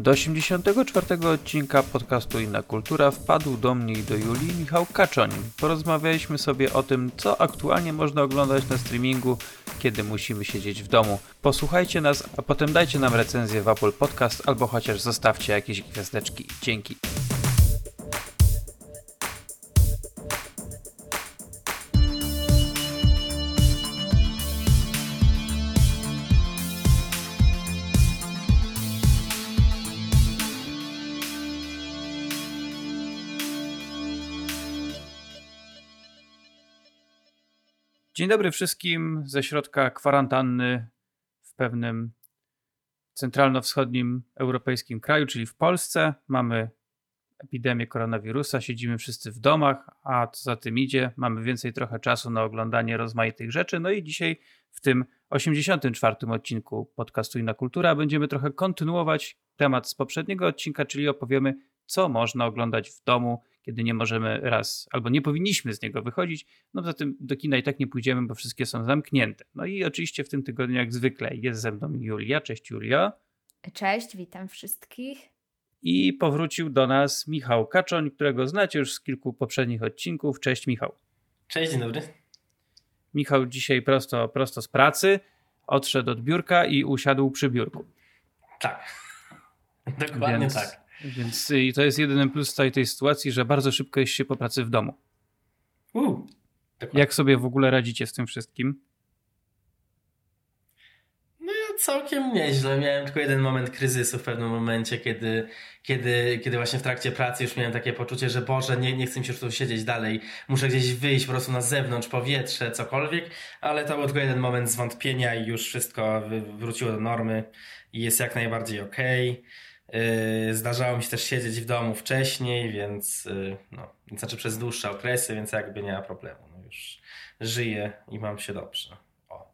Do 84 odcinka podcastu Inna Kultura wpadł do mnie i do Julii Michał Kaczoń. Porozmawialiśmy sobie o tym, co aktualnie można oglądać na streamingu, kiedy musimy siedzieć w domu. Posłuchajcie nas, a potem dajcie nam recenzję w Apple Podcast albo chociaż zostawcie jakieś gwiazdeczki. Dzięki. Dzień dobry wszystkim ze środka kwarantanny w pewnym centralno-wschodnim europejskim kraju, czyli w Polsce. Mamy epidemię koronawirusa, siedzimy wszyscy w domach, a co za tym idzie, mamy więcej trochę czasu na oglądanie rozmaitych rzeczy. No i dzisiaj w tym 84. odcinku podcastu Inna Kultura będziemy trochę kontynuować temat z poprzedniego odcinka, czyli opowiemy, co można oglądać w domu, kiedy nie możemy raz, albo nie powinniśmy z niego wychodzić. No poza tym do kina i tak nie pójdziemy, bo wszystkie są zamknięte. No i oczywiście w tym tygodniu, jak zwykle, jest ze mną Julia. Cześć Julia. Cześć, witam wszystkich. I powrócił do nas Michał Kaczoń, którego znacie już z kilku poprzednich odcinków. Cześć Michał. Cześć, dzień dobry. Michał dzisiaj prosto, prosto z pracy, odszedł od biurka i usiadł przy biurku. Tak, dokładnie Więc... tak. Więc y, i to jest jedyny plus całej tej sytuacji, że bardzo szybko jest się po pracy w domu. Uh, Jak sobie w ogóle radzicie z tym wszystkim? No ja całkiem nieźle. Miałem tylko jeden moment kryzysu w pewnym momencie, kiedy, kiedy, kiedy właśnie w trakcie pracy już miałem takie poczucie, że Boże, nie, nie chcę mi się już tu siedzieć dalej. Muszę gdzieś wyjść po prostu na zewnątrz, powietrze, cokolwiek. Ale to był tylko jeden moment zwątpienia i już wszystko wróciło do normy i jest jak najbardziej okej. Okay. Yy, zdarzało mi się też siedzieć w domu wcześniej, więc yy, no, znaczy przez dłuższe okresy, więc jakby nie ma problemu. No już żyję i mam się dobrze. O.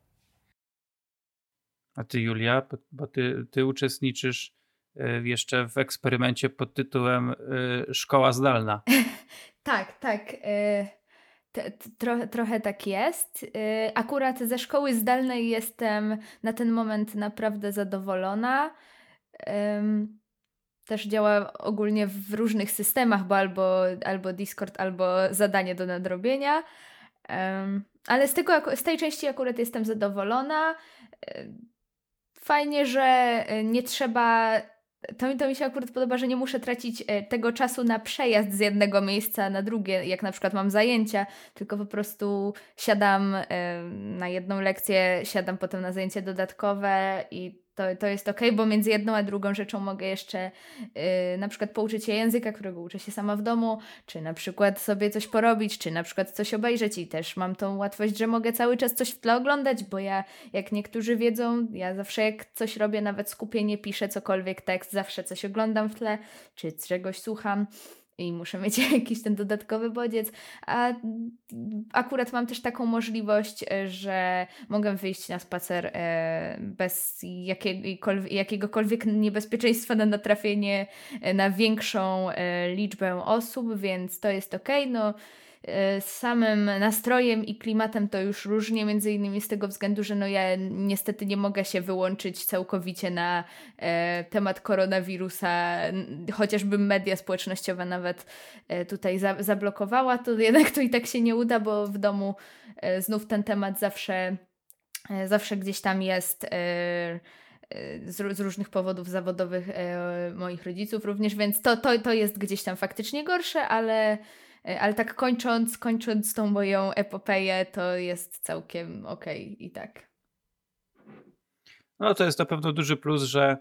A ty, Julia, bo ty, ty uczestniczysz yy, jeszcze w eksperymencie pod tytułem Szkoła Zdalna. tak, tak. Trochę, trochę tak jest. Akurat ze szkoły zdalnej jestem na ten moment naprawdę zadowolona też działa ogólnie w różnych systemach, bo albo, albo Discord, albo zadanie do nadrobienia. Um, ale z, tego, z tej części akurat jestem zadowolona. Fajnie, że nie trzeba. To mi, to mi się akurat podoba, że nie muszę tracić e, tego czasu na przejazd z jednego miejsca na drugie, jak na przykład mam zajęcia, tylko po prostu siadam na jedną lekcję, siadam potem na zajęcie dodatkowe i to, to jest ok, bo między jedną a drugą rzeczą mogę jeszcze yy, na przykład pouczyć się języka, którego uczę się sama w domu, czy na przykład sobie coś porobić, czy na przykład coś obejrzeć i też mam tą łatwość, że mogę cały czas coś w tle oglądać, bo ja, jak niektórzy wiedzą, ja zawsze jak coś robię, nawet skupienie piszę cokolwiek tekst, zawsze coś oglądam w tle, czy czegoś słucham i muszę mieć jakiś ten dodatkowy bodziec. A akurat mam też taką możliwość, e, że mogę wyjść na spacer e, bez jakiegokolwiek niebezpieczeństwa na natrafienie e, na większą liczbę osób, więc to jest ok. No, z samym nastrojem i klimatem to już różnie, między innymi z tego względu, że no ja niestety nie mogę się wyłączyć całkowicie na e, temat koronawirusa, chociażby media społecznościowe nawet e, tutaj za, zablokowała, to jednak to i tak się nie uda, bo w domu e, znów ten temat zawsze, zawsze gdzieś tam jest z, różnych powodów zawodowych moich rodziców również, więc to, to, to jest gdzieś tam faktycznie gorsze, ale ale tak kończąc, kończąc tą moją epopeję, to jest całkiem okej okay i tak. No to jest na pewno duży plus, że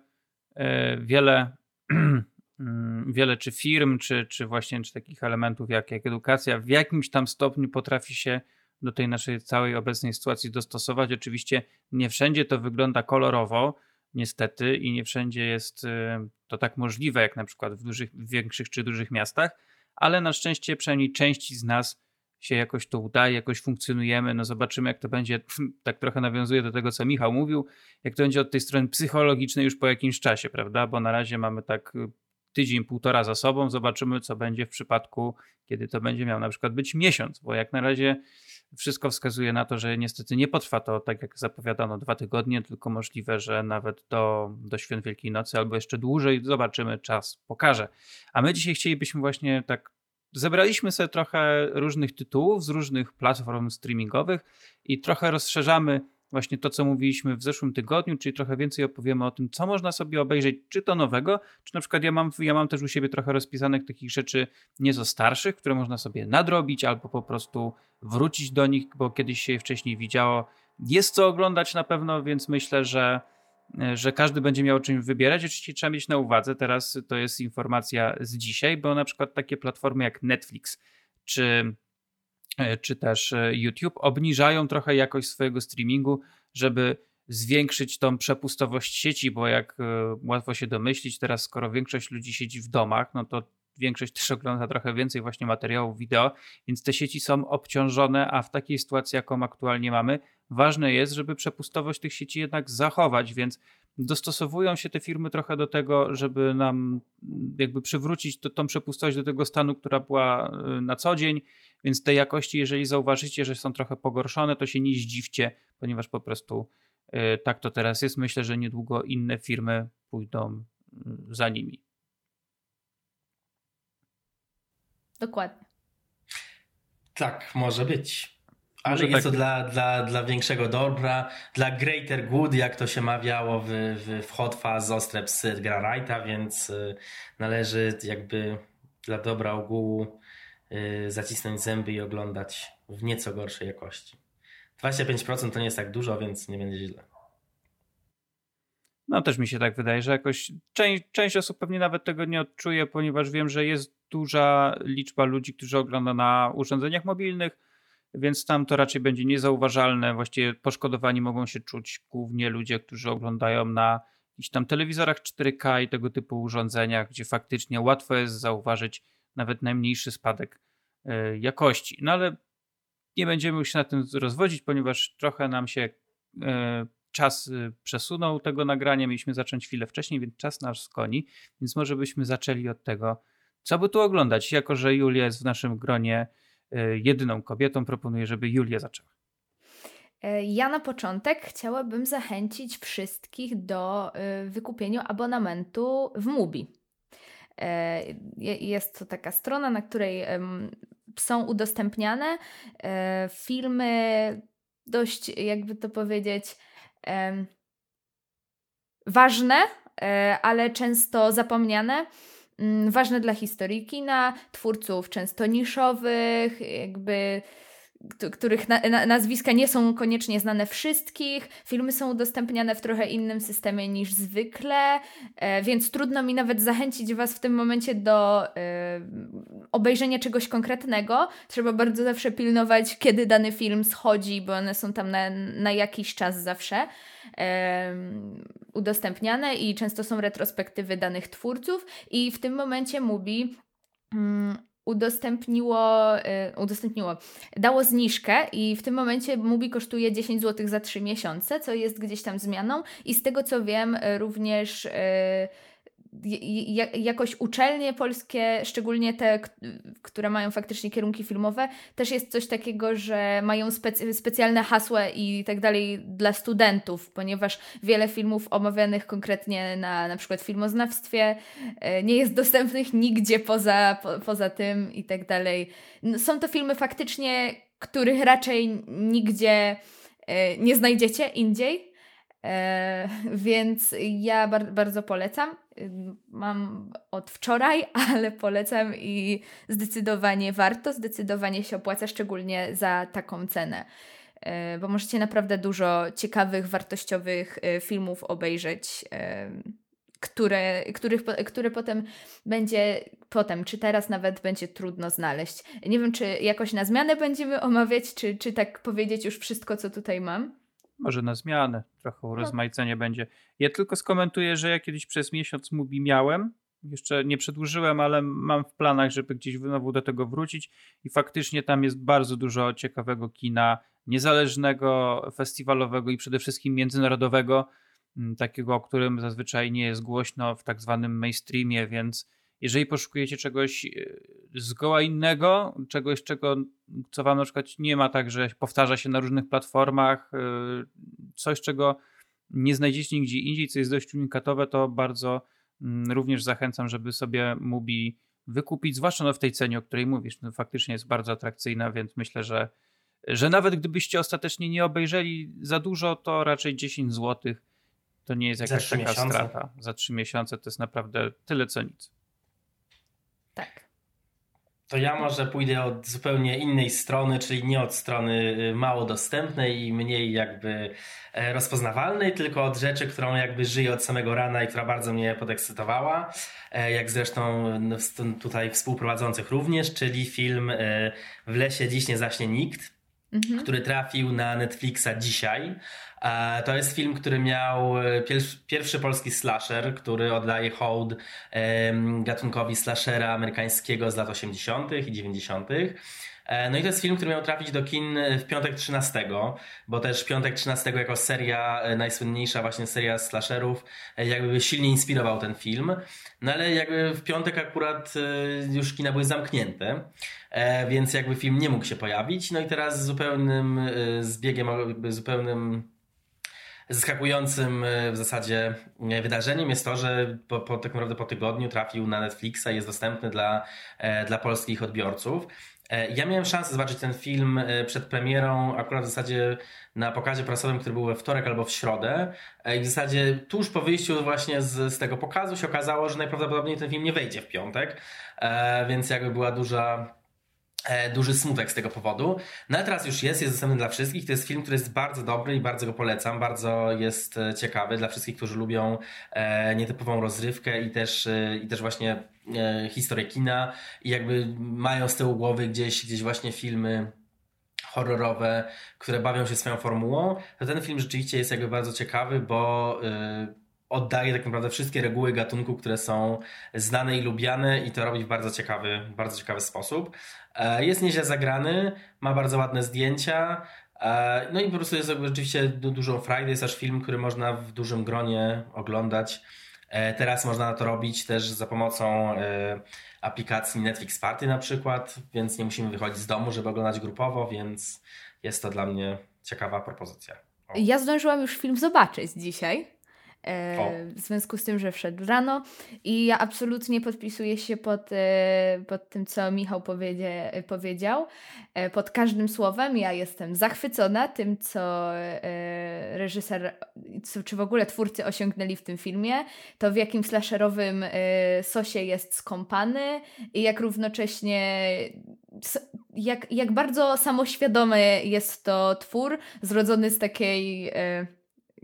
e, wiele, mm, wiele czy firm, czy, czy właśnie czy takich elementów jak, jak edukacja w jakimś tam stopniu potrafi się do tej naszej całej obecnej sytuacji dostosować. Oczywiście nie wszędzie to wygląda kolorowo, niestety, i nie wszędzie jest e, to tak możliwe, jak na przykład w dużych, większych czy dużych miastach, ale na szczęście przynajmniej części z nas się jakoś to udaje, jakoś funkcjonujemy. No zobaczymy, jak to będzie. Tak trochę nawiązuje do tego, co Michał mówił, jak to będzie od tej strony psychologicznej już po jakimś czasie, prawda? Bo na razie mamy tak y, tydzień, półtora za sobą. Zobaczymy, co będzie w przypadku, kiedy to będzie miał na przykład być miesiąc, bo jak na razie wszystko wskazuje na to, że niestety nie potrwa to tak jak zapowiadano dwa tygodnie, tylko możliwe, że nawet do, do świąt Wielkiej Nocy albo jeszcze dłużej. Zobaczymy, czas pokaże. A my dzisiaj chcielibyśmy właśnie tak. Zebraliśmy sobie trochę różnych tytułów z różnych platform streamingowych i trochę rozszerzamy właśnie to, co mówiliśmy w zeszłym tygodniu, czyli trochę więcej opowiemy o tym, co można sobie obejrzeć, czy to nowego, czy na przykład ja mam, ja mam też u siebie trochę rozpisanych takich rzeczy nieco starszych, które można sobie nadrobić albo po prostu wrócić do nich, bo kiedyś się je wcześniej widziało. Jest co oglądać na pewno, więc myślę, że że każdy będzie miał czymś wybierać. Oczywiście trzeba mieć na uwadze, teraz to jest informacja z dzisiaj, bo na przykład takie platformy jak Netflix czy E, czy też e, YouTube obniżają trochę jakość swojego streamingu, żeby zwiększyć tą przepustowość sieci, bo jak e, łatwo się domyślić, teraz skoro większość ludzi siedzi w domach, no to większość też ogląda trochę więcej właśnie materiałów wideo, więc te sieci są obciążone, a w takiej sytuacji, jaką aktualnie mamy, ważne jest, żeby przepustowość tych sieci jednak zachować, więc dostosowują się te firmy trochę do tego, żeby nam jakby przywrócić to, tą przepustowość do tego stanu, która była na co dzień, więc te jakości, jeżeli zauważycie, że są trochę pogorszone, to się nie zdziwcie, ponieważ po prostu y, tak to teraz jest. Myślę, że niedługo inne firmy pójdą y, za nimi. Dokładnie. Tak, może być. Ale jest tak. to dla, dla, dla większego dobra, dla greater good, jak to się mawiało w, w, w Hot Fuzz, ostre psy Edgara Wrighta, więc y, należy jakby dla dobra ogółu Y, zacisnąć zęby i oglądać w nieco gorszej jakości. 25% to nie jest tak dużo, więc nie będzie źle. No też mi się tak wydaje, że jakoś część, część osób pewnie nawet tego nie odczuje, ponieważ wiem, że jest duża liczba ludzi, którzy ogląda na urządzeniach mobilnych, więc tam to raczej będzie niezauważalne. Właściwie poszkodowani mogą się czuć głównie ludzie, którzy oglądają na jakichś tam telewizorach 4K i tego typu urządzeniach, gdzie faktycznie łatwo jest zauważyć nawet najmniejszy spadek e, jakości. No ale nie będziemy już się na tym rozwodzić, ponieważ trochę nam się e, czas e, przesunął tego nagrania. Mieliśmy zacząć chwilę wcześniej, więc czas nasz skoni. Więc może byśmy zaczęli od tego, co by tu oglądać. Jako, że Julia jest w naszym gronie jedyną kobietą, proponuję, żeby Julia zaczęła. Ja na początek chciałabym zachęcić wszystkich do wykupienia abonamentu w Mubi. E, jest to taka strona, na której są udostępniane e, filmy dość, jakby to powiedzieć, ważne, e, ale często zapomniane ważne dla historii kina, twórców często niszowych, jakby których na, na, nazwiska nie są koniecznie znane wszystkich. Filmy są udostępniane w trochę innym systemie niż zwykle, e, więc trudno mi nawet zachęcić Was w tym momencie do e, obejrzenia czegoś konkretnego. Trzeba bardzo zawsze pilnować, kiedy dany film schodzi, bo one są tam na, na jakiś czas zawsze e, udostępniane i często są retrospektywy danych twórców. I w tym momencie Mubi. Mm, udostępniło, y, udostępniło, dało zniżkę i w tym momencie Mubi kosztuje 10 zł za 3 miesiące, co jest gdzieś tam zmianą i z tego co wiem również y, jakoś uczelnie polskie, szczególnie te, które mają faktycznie kierunki filmowe, też jest coś takiego, że mają specjalne hasła i tak dalej dla studentów, ponieważ wiele filmów omawianych konkretnie na na przykład filmoznawstwie e, nie jest dostępnych nigdzie poza, po, poza tym i tak dalej. Są to filmy faktycznie, których raczej nigdzie e, nie znajdziecie indziej, E, więc ja bar bardzo polecam. Mam od wczoraj, ale polecam i zdecydowanie warto, zdecydowanie się opłaca, szczególnie za taką cenę. E, bo możecie naprawdę dużo ciekawych, wartościowych e, filmów obejrzeć, które, których, które potem będzie, potem, czy teraz nawet będzie trudno znaleźć. Nie wiem, czy jakoś na zmianę będziemy omawiać, czy, czy tak powiedzieć już wszystko, co tutaj mam. Może na zmianę, trochę urozmaicenie będzie. Ja tylko skomentuję, że ja kiedyś przez miesiąc Mubi miałem, jeszcze nie przedłużyłem, ale mam w planach, żeby gdzieś znowu do tego wrócić. I faktycznie tam jest bardzo dużo ciekawego kina niezależnego, festiwalowego i przede wszystkim międzynarodowego, takiego, o którym zazwyczaj nie jest głośno w tak zwanym mainstreamie, więc jeżeli poszukujecie czegoś zgoła innego, czegoś, czego, co wam na przykład nie ma tak, że powtarza się na różnych platformach, coś, czego nie znajdziecie nigdzie indziej, co jest dość unikatowe, to bardzo mm, również zachęcam, żeby sobie Mubi wykupić, zwłaszcza no w tej cenie, o której mówisz. No faktycznie jest bardzo atrakcyjna, więc myślę, że, że nawet gdybyście ostatecznie nie obejrzeli za dużo, to raczej 10 zł to nie jest jakaś taka strata. Za 3 miesiące to jest naprawdę tyle co nic. Tak. To ja może pójdę od zupełnie innej strony, czyli nie od strony y, mało dostępnej i mniej jakby e, rozpoznawalnej, tylko od rzeczy, którą jakby żyję od samego rana i która bardzo mnie podekscytowała, e, jak zresztą tutaj współprowadzących również, czyli film e, W lesie dziś nie zaśnie nikt, mhm. który trafił na Netflixa dzisiaj. To jest film, który miał e, pierwszy, polski slasher, który oddaje hołd gatunkowi slashera amerykańskiego z lat 80. i 90. E, no i to jest film, który miał trafić do kin w piątek 13, bo też piątek 13 jako seria, e, najsłynniejsza właśnie seria slasherów, jakby silnie inspirował ten film. No ale jakby w piątek akurat już kina były zamknięte, więc jakby film nie mógł się pojawić. No i teraz zupełnym zbiegiem, zupełnym zaskakującym e, w zasadzie e, wydarzeniem jest to, że po, po, tak naprawdę po tygodniu trafił na Netflixa i jest dostępny dla, e, dla polskich odbiorców. Ja miałem szansę zobaczyć ten film przed premierą, akurat w zasadzie na pokazie prasowym, który był we wtorek albo w środę. I w zasadzie tuż po wyjściu właśnie z, z tego pokazu się okazało, że najprawdopodobniej ten film nie wejdzie w piątek, więc jakby była duża E, duży smutek z tego powodu. No ale teraz już jest, jest dostępny dla wszystkich. To jest film, który jest bardzo dobry i bardzo go polecam. Bardzo jest e, ciekawy dla wszystkich, którzy lubią e, nietypową rozrywkę i też, i też właśnie historię kina i jakby mają z tyłu głowy gdzieś, gdzieś właśnie filmy horrorowe, które bawią się swoją formułą, to ten film rzeczywiście jest jakby bardzo ciekawy, bo oddaje tak naprawdę wszystkie reguły gatunku, które są znane i lubiane i to robi w bardzo ciekawy, bardzo ciekawy sposób. E, jest nieźle zagrany, ma bardzo ładne zdjęcia, e, no i po prostu jest rzeczywiście dużą frajdę. Jest aż film, który można w dużym gronie oglądać. E, teraz można to robić też za pomocą aplikacji Netflix Party na przykład, więc nie musimy wychodzić z domu, żeby oglądać grupowo, więc jest to dla mnie ciekawa propozycja. O. Ja zdążyłam już film zobaczyć dzisiaj. E, w związku z tym, że wszedł rano i ja absolutnie podpisuję się pod, e, pod tym, co Michał powiedzie, powiedział, e, pod każdym słowem. Ja jestem zachwycona tym, co reżyser, czy w ogóle twórcy osiągnęli w tym filmie, to w jakim slasherowym sosie jest skąpany i jak równocześnie jak, jak bardzo samoświadomy jest to twór, zrodzony z takiej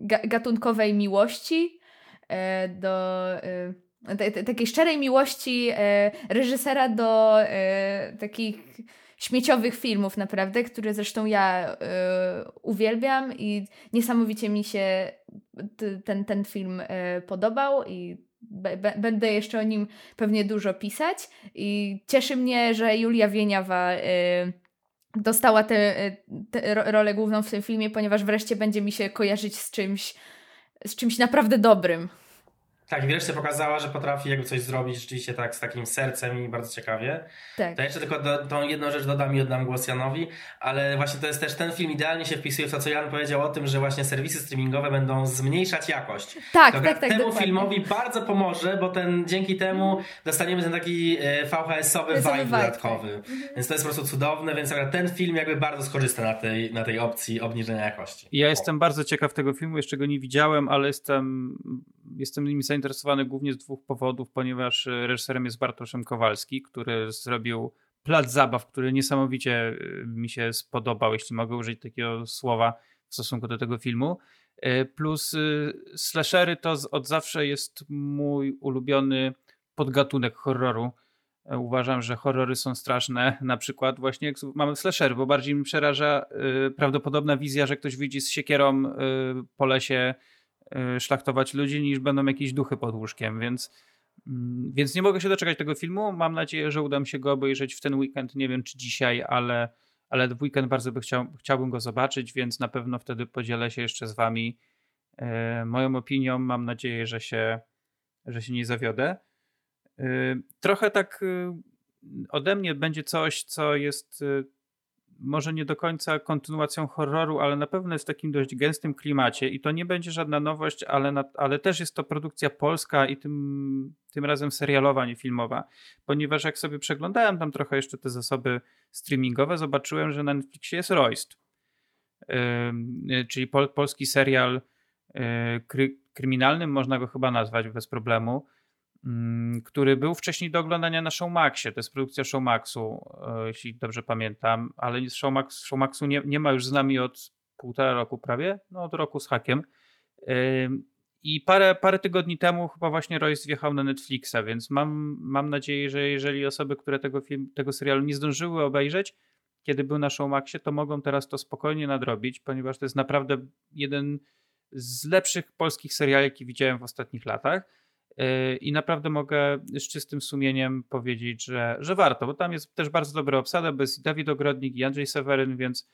gatunkowej miłości e, do e, takiej szczerej miłości e, reżysera do takich śmieciowych filmów naprawdę, które zresztą ja uwielbiam i niesamowicie mi się ten, ten film podobał i będę jeszcze o nim pewnie dużo pisać i cieszy mnie, że Julia Wieniawa dostała tę rolę główną w tym filmie, ponieważ wreszcie będzie mi się kojarzyć z czymś, z czymś naprawdę dobrym. Tak, wreszcie pokazała, że potrafi jakby coś zrobić rzeczywiście tak z takim sercem i bardzo ciekawie. Tak. To jeszcze tylko do, tą jedną rzecz dodam i oddam głos Janowi, ale właśnie to jest też ten film idealnie się wpisuje w to, co Jan powiedział o tym, że właśnie serwisy streamingowe będą zmniejszać jakość. Tak, to tak, tak. Temu dokładnie. filmowi bardzo pomoże, bo ten dzięki temu dostaniemy ten taki e, VHS-owy vibe, vibe dodatkowy. Tak. Więc to jest po prostu cudowne, więc ten film jakby bardzo skorzysta na tej, na tej opcji obniżenia jakości. Ja jestem bardzo ciekaw tego filmu, jeszcze go nie widziałem, ale jestem, jestem nim zainteresowany głównie z dwóch powodów, ponieważ e, reżyserem jest Bartoszem Kowalski, który zrobił plac zabaw, który niesamowicie e, mi się spodobał, jeśli mogę użyć takiego słowa w stosunku do tego filmu. E, plus slashery to od zawsze jest mój ulubiony podgatunek horroru. Uważam, że horrory są straszne, na przykład właśnie jak mamy slashery, bo bardziej mi przeraża prawdopodobna wizja, że ktoś wyjdzie z siekierą po lesie szlachtować ludzi, niż będą jakieś duchy pod łóżkiem, więc, mm, więc nie mogę się doczekać tego filmu. Mam nadzieję, że uda mi się go obejrzeć w ten weekend. Nie wiem, czy dzisiaj, ale, ale w weekend bardzo by chciał, chciałbym go zobaczyć, więc na pewno wtedy podzielę się jeszcze z wami e, moją opinią. Mam nadzieję, że się, że się nie zawiodę. Trochę tak ode mnie będzie coś, co jest może nie do końca kontynuacją horroru, ale na pewno jest w takim dość gęstym klimacie i to nie będzie żadna nowość, ale, na, ale też jest to produkcja polska i tym, tym razem serialowa, nie filmowa, ponieważ jak sobie przeglądałem tam trochę jeszcze te zasoby streamingowe, zobaczyłem, że na Netflixie jest Royst, yy, czyli pol, polski serial yy, kry, można go chyba nazwać bez problemu, który był wcześniej do oglądania na Showmaxie. To jest produkcja Showmaxu, e, jeśli dobrze pamiętam, ale Showmax, Showmaxu nie, nie ma już z nami od półtora roku prawie, no od roku z hakiem. I parę, parę tygodni temu chyba właśnie Royce wjechał na Netflixa, więc mam, mam nadzieję, że jeżeli osoby, które tego, film, tego serialu nie zdążyły obejrzeć, kiedy był na Showmaxie, to mogą teraz to spokojnie nadrobić, ponieważ to jest naprawdę jeden z lepszych polskich seriali, jaki widziałem w ostatnich latach. Yy, I naprawdę mogę z czystym sumieniem powiedzieć, że, że warto, bo tam jest też bardzo dobra obsada, bo jest i Dawid Ogrodnik i Andrzej Seweryn, więc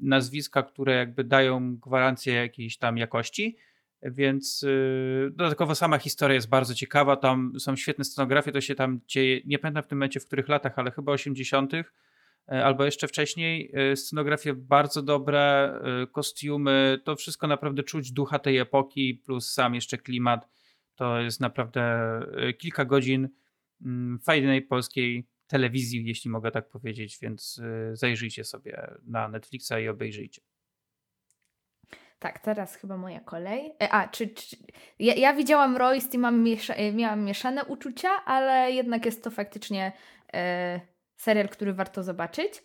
nazwiska, które jakby dają gwarancję jakiejś tam jakości. Więc yy, dodatkowo sama historia jest bardzo ciekawa. Tam są świetne scenografie, to się tam dzieje, nie pamiętam w tym momencie w których latach, ale chyba 80. Yy, albo jeszcze wcześniej. Scenografie bardzo dobre, kostiumy, to wszystko naprawdę czuć ducha tej epoki, plus sam jeszcze klimat to jest naprawdę e, kilka godzin mm, fajnej polskiej telewizji, jeśli mogę tak powiedzieć, więc e, zajrzyjcie sobie na Netflixa i obejrzyjcie. Tak, teraz chyba moja kolej. E, a, czy, czy ja, ja, widziałam Royce i mam miesza, miałam mieszane uczucia, ale jednak jest to faktycznie e, serial, który warto zobaczyć.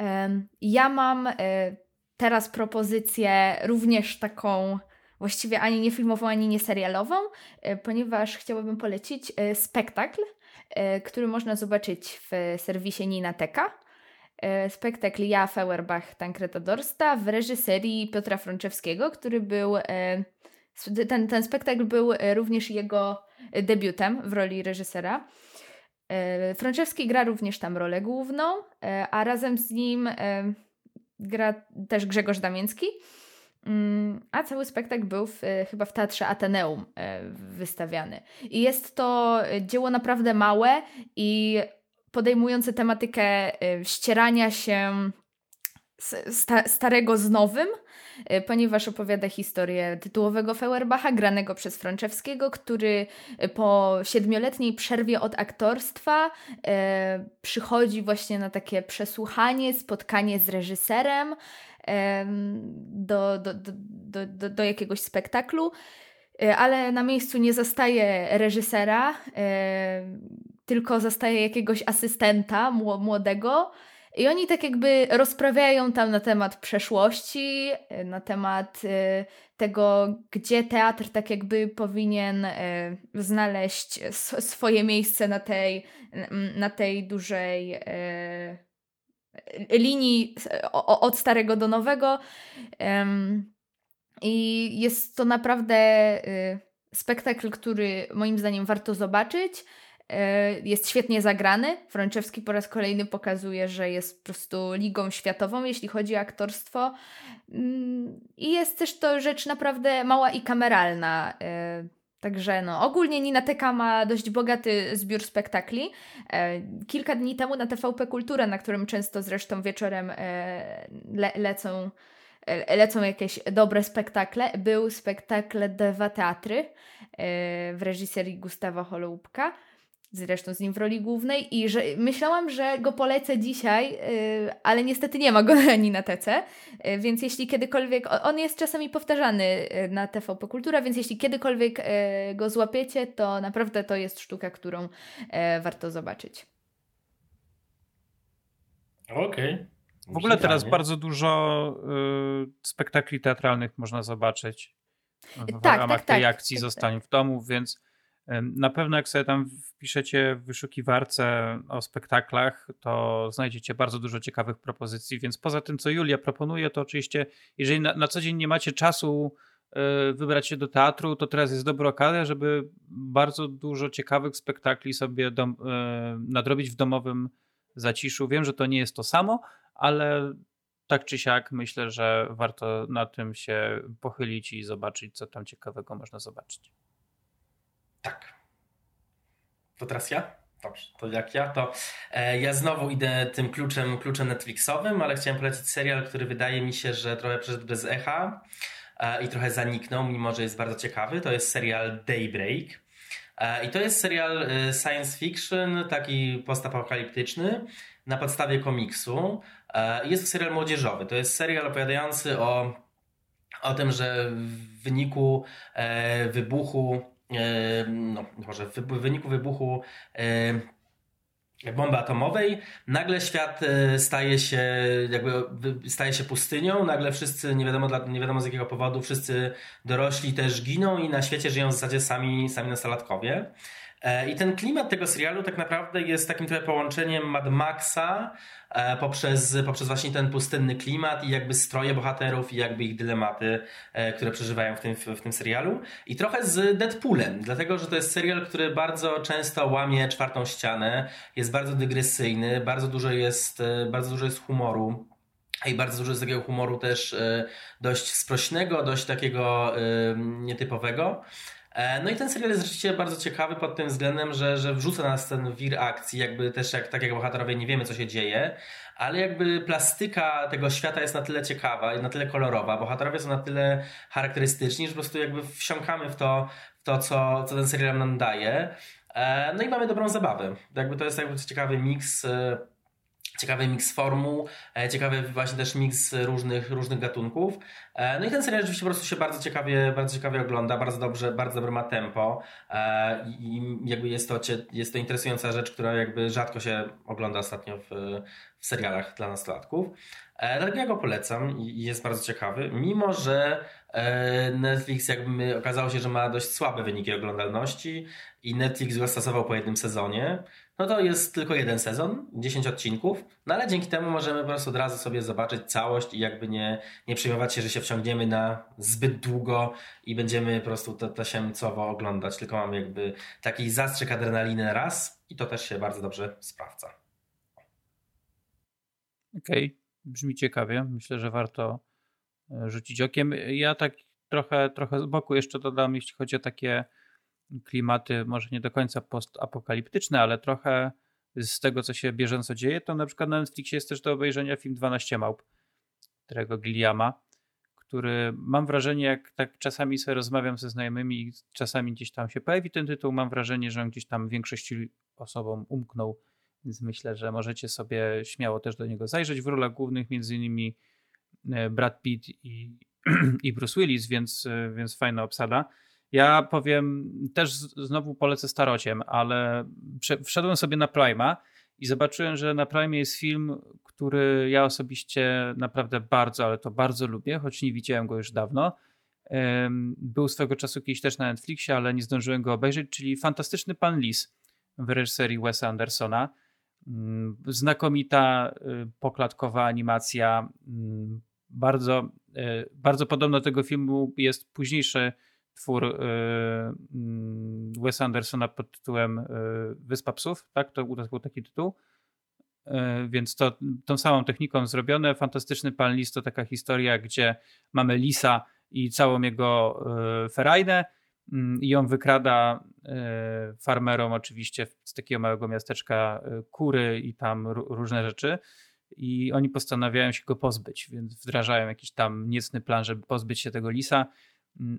E, ja mam e, teraz propozycję również taką właściwie ani nie filmową, ani nie serialową, e, ponieważ chciałabym polecić e, spektakl, e, który można zobaczyć w serwisie Ninateka. Spektakl Ja, Feuerbach, Tankreta Dorsta w reżyserii Piotra Frączewskiego, który był. Ten, ten spektakl był również jego debiutem w roli reżysera. Frączewski gra również tam rolę główną, a razem z nim gra też Grzegorz Damiński. Mm, a cały spektakl był w, e, chyba w Teatrze Ateneum e, wystawiany. I jest to dzieło naprawdę małe i podejmujące tematykę e, ścierania się sta starego z nowym, ponieważ opowiada historię tytułowego Feuerbacha, granego przez Franczewskiego, który po siedmioletniej przerwie od aktorstwa e, przychodzi właśnie na takie przesłuchanie, spotkanie z reżyserem, do, do, do, do, do jakiegoś spektaklu, e, ale na miejscu nie zastaje reżysera, tylko zastaje jakiegoś asystenta młodego. I oni tak jakby rozprawiają tam na temat przeszłości, e, na temat e, tego, gdzie teatr tak jakby powinien znaleźć swoje miejsce na tej, na tej dużej linii od starego do nowego. I jest to naprawdę y, spektakl, który moim zdaniem warto zobaczyć. Jest świetnie zagrany. Frączewski po raz kolejny pokazuje, że jest po prostu ligą światową, jeśli chodzi o aktorstwo. Mm, I jest też to rzecz naprawdę mała i kameralna. Także no, ogólnie Nina Teka ma dość bogaty zbiór spektakli. E, kilka dni temu na TVP Kultura, na którym często zresztą wieczorem e, le lecą, e, lecą jakieś dobre spektakle, był spektakl Dwa Teatry w reżyserii Gustawa Holoubka zresztą z nim w roli głównej i że myślałam, że go polecę dzisiaj, yy, ale niestety nie ma go ani na TC, yy, więc jeśli kiedykolwiek, on jest czasami powtarzany y, na TVP Kultura, więc jeśli kiedykolwiek yy, go złapiecie, to naprawdę to jest sztuka, którą y, warto zobaczyć. Okej. Okay. W ogóle teraz bardzo dużo y, spektakli teatralnych można zobaczyć w tak, ramach tak, tej tak, akcji tak, Zostań w domu, więc na pewno jak sobie tam wpiszecie w wyszukiwarce o spektaklach, to znajdziecie bardzo dużo ciekawych propozycji, więc poza tym, co Julia proponuje, to oczywiście, jeżeli na, na co dzień nie macie czasu e, wybrać się do teatru, to teraz jest dobra okazja, żeby bardzo dużo ciekawych spektakli sobie dom, e, nadrobić w domowym zaciszu. Wiem, że to nie jest to samo, ale tak czy siak myślę, że warto na tym się pochylić i zobaczyć, co tam ciekawego można zobaczyć. Tak. To teraz ja? Dobrze, to jak ja, to e, ja znowu idę tym kluczem, kluczem Netflixowym, ale chciałem polecić serial, który wydaje mi się, że trochę przeszedł bez echa e, i trochę zaniknął, mimo że jest bardzo ciekawy. To jest serial Daybreak. E, I to jest serial e, science fiction, taki postapokaliptyczny, na podstawie komiksu. E, jest to serial młodzieżowy. To jest serial opowiadający o, o tym, że w wyniku e, wybuchu no może w wyniku wybuchu bomby atomowej, nagle świat e, staje się jakby staje się pustynią, nagle wszyscy, nie wiadomo, nie wiadomo z jakiego powodu, wszyscy dorośli też giną i na świecie żyją w zasadzie sami, sami nastolatkowie. E, I ten klimat tego serialu tak naprawdę jest takim trochę połączeniem Mad Maxa e, poprzez, poprzez właśnie ten pustynny klimat i jakby stroje bohaterów i jakby ich dylematy, e, które przeżywają w tym, w tym serialu. I trochę z Deadpoolem, dlatego że to jest serial, który bardzo często łamie czwartą ścianę, jest bardzo dygresyjny, bardzo dużo jest, bardzo dużo jest humoru. I bardzo dużo jest takiego humoru też dość sprośnego, dość takiego nietypowego. E, no i ten serial jest rzeczywiście bardzo ciekawy pod tym względem, że, że wrzuca nas ten wir akcji, jakby też jak, tak jak bohaterowie nie wiemy co się dzieje, ale jakby plastyka tego świata jest na tyle ciekawa i na tyle kolorowa, bohaterowie są na tyle charakterystyczni, że po prostu jakby wsiąkamy w to, w to co, co ten serial nam daje. E, no i mamy dobrą zabawę. Jakby to jest jakby ciekawy miks e, ciekawy miks formuł, e, ciekawy właśnie też miks różnych, różnych gatunków. E, no i ten serial rzeczywiście po prostu się bardzo ciekawie, bardzo ciekawie ogląda, bardzo dobrze, bardzo dobre ma tempo e, i jakby jest to, jest to interesująca rzecz, która jakby rzadko się ogląda ostatnio w, w serialach dla nastolatków. Dlatego ja go polecam i jest bardzo ciekawy, mimo że Netflix jakby okazało się, że ma dość słabe wyniki oglądalności i Netflix go stosował po jednym sezonie no to jest tylko jeden sezon, 10 odcinków, no ale dzięki temu możemy po prostu od razu sobie zobaczyć całość i jakby nie, nie przejmować się, że się wciągniemy na zbyt długo i będziemy po prostu to tasiemcowo oglądać, tylko mamy jakby taki zastrzyk adrenaliny raz i to też się bardzo dobrze sprawdza. Okej, okay. brzmi ciekawie. Myślę, że warto e, rzucić okiem. Ja tak trochę, trochę z boku jeszcze dodam, jeśli chodzi o takie klimaty może nie do końca postapokaliptyczne, ale trochę z tego, co się bieżąco dzieje, to na przykład na Netflixie jest też do obejrzenia film 12 małp, którego Gilliama, który mam wrażenie, jak tak czasami sobie rozmawiam ze znajomymi i czasami gdzieś tam się pojawi ten tytuł, mam wrażenie, że on gdzieś tam większości osobom umknął, więc myślę, że możecie sobie śmiało też do niego zajrzeć. W rolach głównych między innymi e, Brad Pitt i, i Bruce Willis, więc, e, więc fajna obsada. Ja powiem, też znowu polecę starociem, ale wszedłem sobie na Prima i zobaczyłem, że na Prime jest film, który ja osobiście naprawdę bardzo, ale to bardzo lubię, choć nie widziałem go już dawno. Był swego czasu kiedyś też na Netflixie, ale nie zdążyłem go obejrzeć, czyli Fantastyczny Pan Lis w reżyserii Wesa Andersona. Mm, znakomita, y, poklatkowa animacja. Mm, bardzo, y, bardzo podobno do tego filmu jest późniejszy twór y, mm, Wes Andersona pod tytułem y, Wyspa Psów, tak? To był taki tytuł. Y, więc to tą samą techniką zrobione. Fantastyczny Pan Lis to taka historia, gdzie mamy Lisa i całą jego ferajnę mm, i on wykrada farmerom oczywiście z takiego małego miasteczka kury i tam różne rzeczy i oni postanawiają się go pozbyć, więc wdrażają jakiś tam niecny plan, żeby pozbyć się tego lisa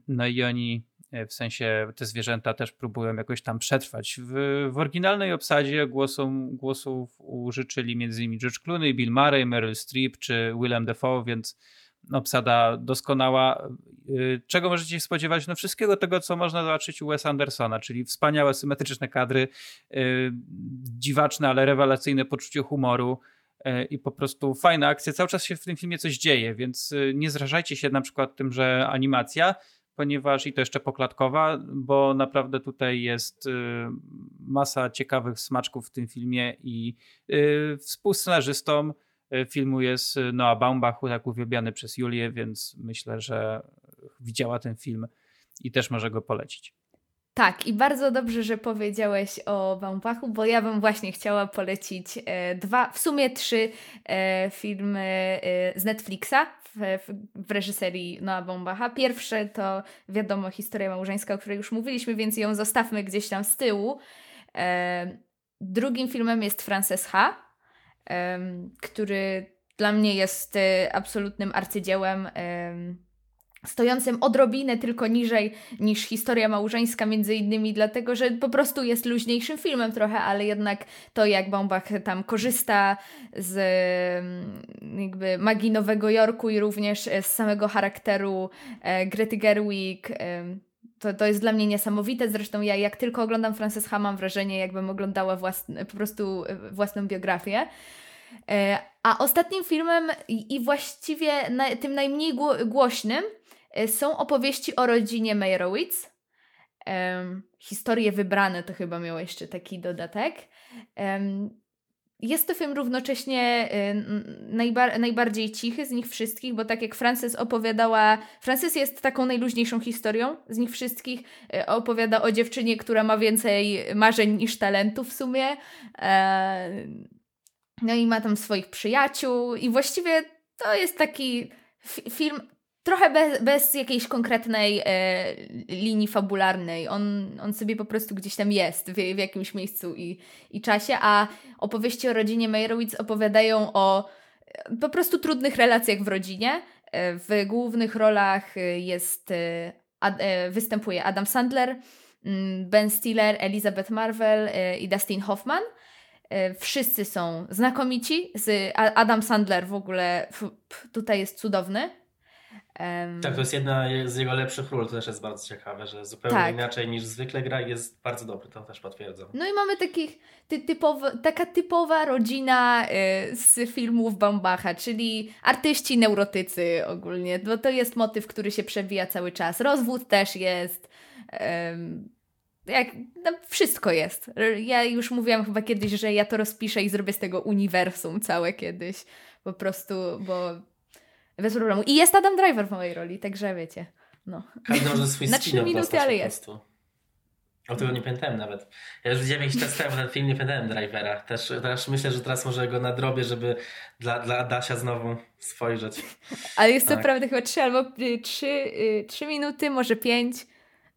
no i oni, e, w sensie te zwierzęta też próbują jakoś tam przetrwać. W, w oryginalnej obsadzie głosów, głosów użyczyli m.in. George Clooney, Bill Murray, Meryl Streep czy Willem Dafoe, więc obsada doskonała. E, czego możecie się spodziewać? No wszystkiego tego, co można zobaczyć u Wes Andersona, czyli wspaniałe, symetryczne kadry, yy, dziwaczne, ale rewelacyjne poczucie humoru, E, i po prostu fajna akcja. Cały czas się w tym filmie coś dzieje, więc e, nie zrażajcie się na przykład tym, że animacja, ponieważ i to jeszcze poklatkowa, bo naprawdę tutaj jest e, masa ciekawych smaczków w tym filmie i współscenarzystą filmu jest Noah Baumbach, tak uwielbiany przez Julię, więc myślę, że widziała ten film i też może go polecić. Tak, i bardzo dobrze, że powiedziałeś o Baumpachu, bo ja bym właśnie chciała polecić e, dwa, w sumie trzy e, filmy e, z Netflixa w, w, reżyserii Noah Baumbacha. Pierwsze to wiadomo historia małżeńska, o której już mówiliśmy, więc ją zostawmy gdzieś tam z tyłu. Drugim filmem jest Frances H., który dla mnie jest absolutnym arcydziełem stojącym odrobinę tylko niżej niż historia małżeńska, między innymi dlatego, że po prostu jest luźniejszym filmem trochę, ale jednak to jak Baumbach tam korzysta z jakby magii Nowego Jorku i również z samego charakteru e, Grety Gerwig, to, to jest dla mnie niesamowite. Zresztą ja jak tylko oglądam Frances Ha, mam wrażenie, jakbym oglądała własne, po prostu e, własną biografię. E, a ostatnim filmem i właściwie na, tym najmniej głośnym e, są opowieści o rodzinie Meyerowitz. Um, historie wybrane to chyba miał jeszcze taki dodatek. Um, jest to film równocześnie y, najba najbardziej cichy z nich wszystkich, bo tak jak Frances opowiadała, Frances jest taką najluźniejszą historią z nich wszystkich. Y, opowiada o dziewczynie, która ma więcej marzeń niż talentów w sumie. E, no i ma tam swoich przyjaciół i właściwie to jest taki film trochę bez, bez jakiejś konkretnej e, linii fabularnej. On, on sobie po prostu gdzieś tam jest w, w jakimś miejscu i, i czasie, a opowieści o rodzinie Meyerowitz opowiadają o e, po prostu trudnych relacjach w rodzinie. E, w głównych rolach e, jest ad, występuje Adam Sandler, mm, Ben Stiller, Elizabeth Marvel i Dustin Hoffman. Wszyscy są znakomici. Adam Sandler w ogóle tutaj jest cudowny Um, tak, to jest jedna z jego lepszych ról, to też jest bardzo ciekawe, że zupełnie tak. inaczej niż zwykle gra jest bardzo dobry, to też potwierdzam. No i mamy takich, ty, typowo, taka typowa rodzina y, z filmów Bambacha, czyli artyści neurotycy ogólnie, bo to jest motyw, który się przewija cały czas. Rozwód też jest. jak, no, wszystko jest. Ja już mówiłam chyba kiedyś, że ja to rozpiszę i zrobię z tego uniwersum całe kiedyś. Po prostu, bo bez problemu. I jest Adam Driver w mojej roli, także wiecie. No. Każdy może swój Na trzy minuty, ale jest. O tego nie pamiętałem nawet. Ja już widziałem jakiś czas temu ten film, nie pamiętałem Drivera. Też, też myślę, że teraz może go nadrobię, żeby dla, dla Adasia znowu spojrzeć. Ale jest tak. to prawda chyba trzy albo y, trzy, y, trzy minuty, może pięć.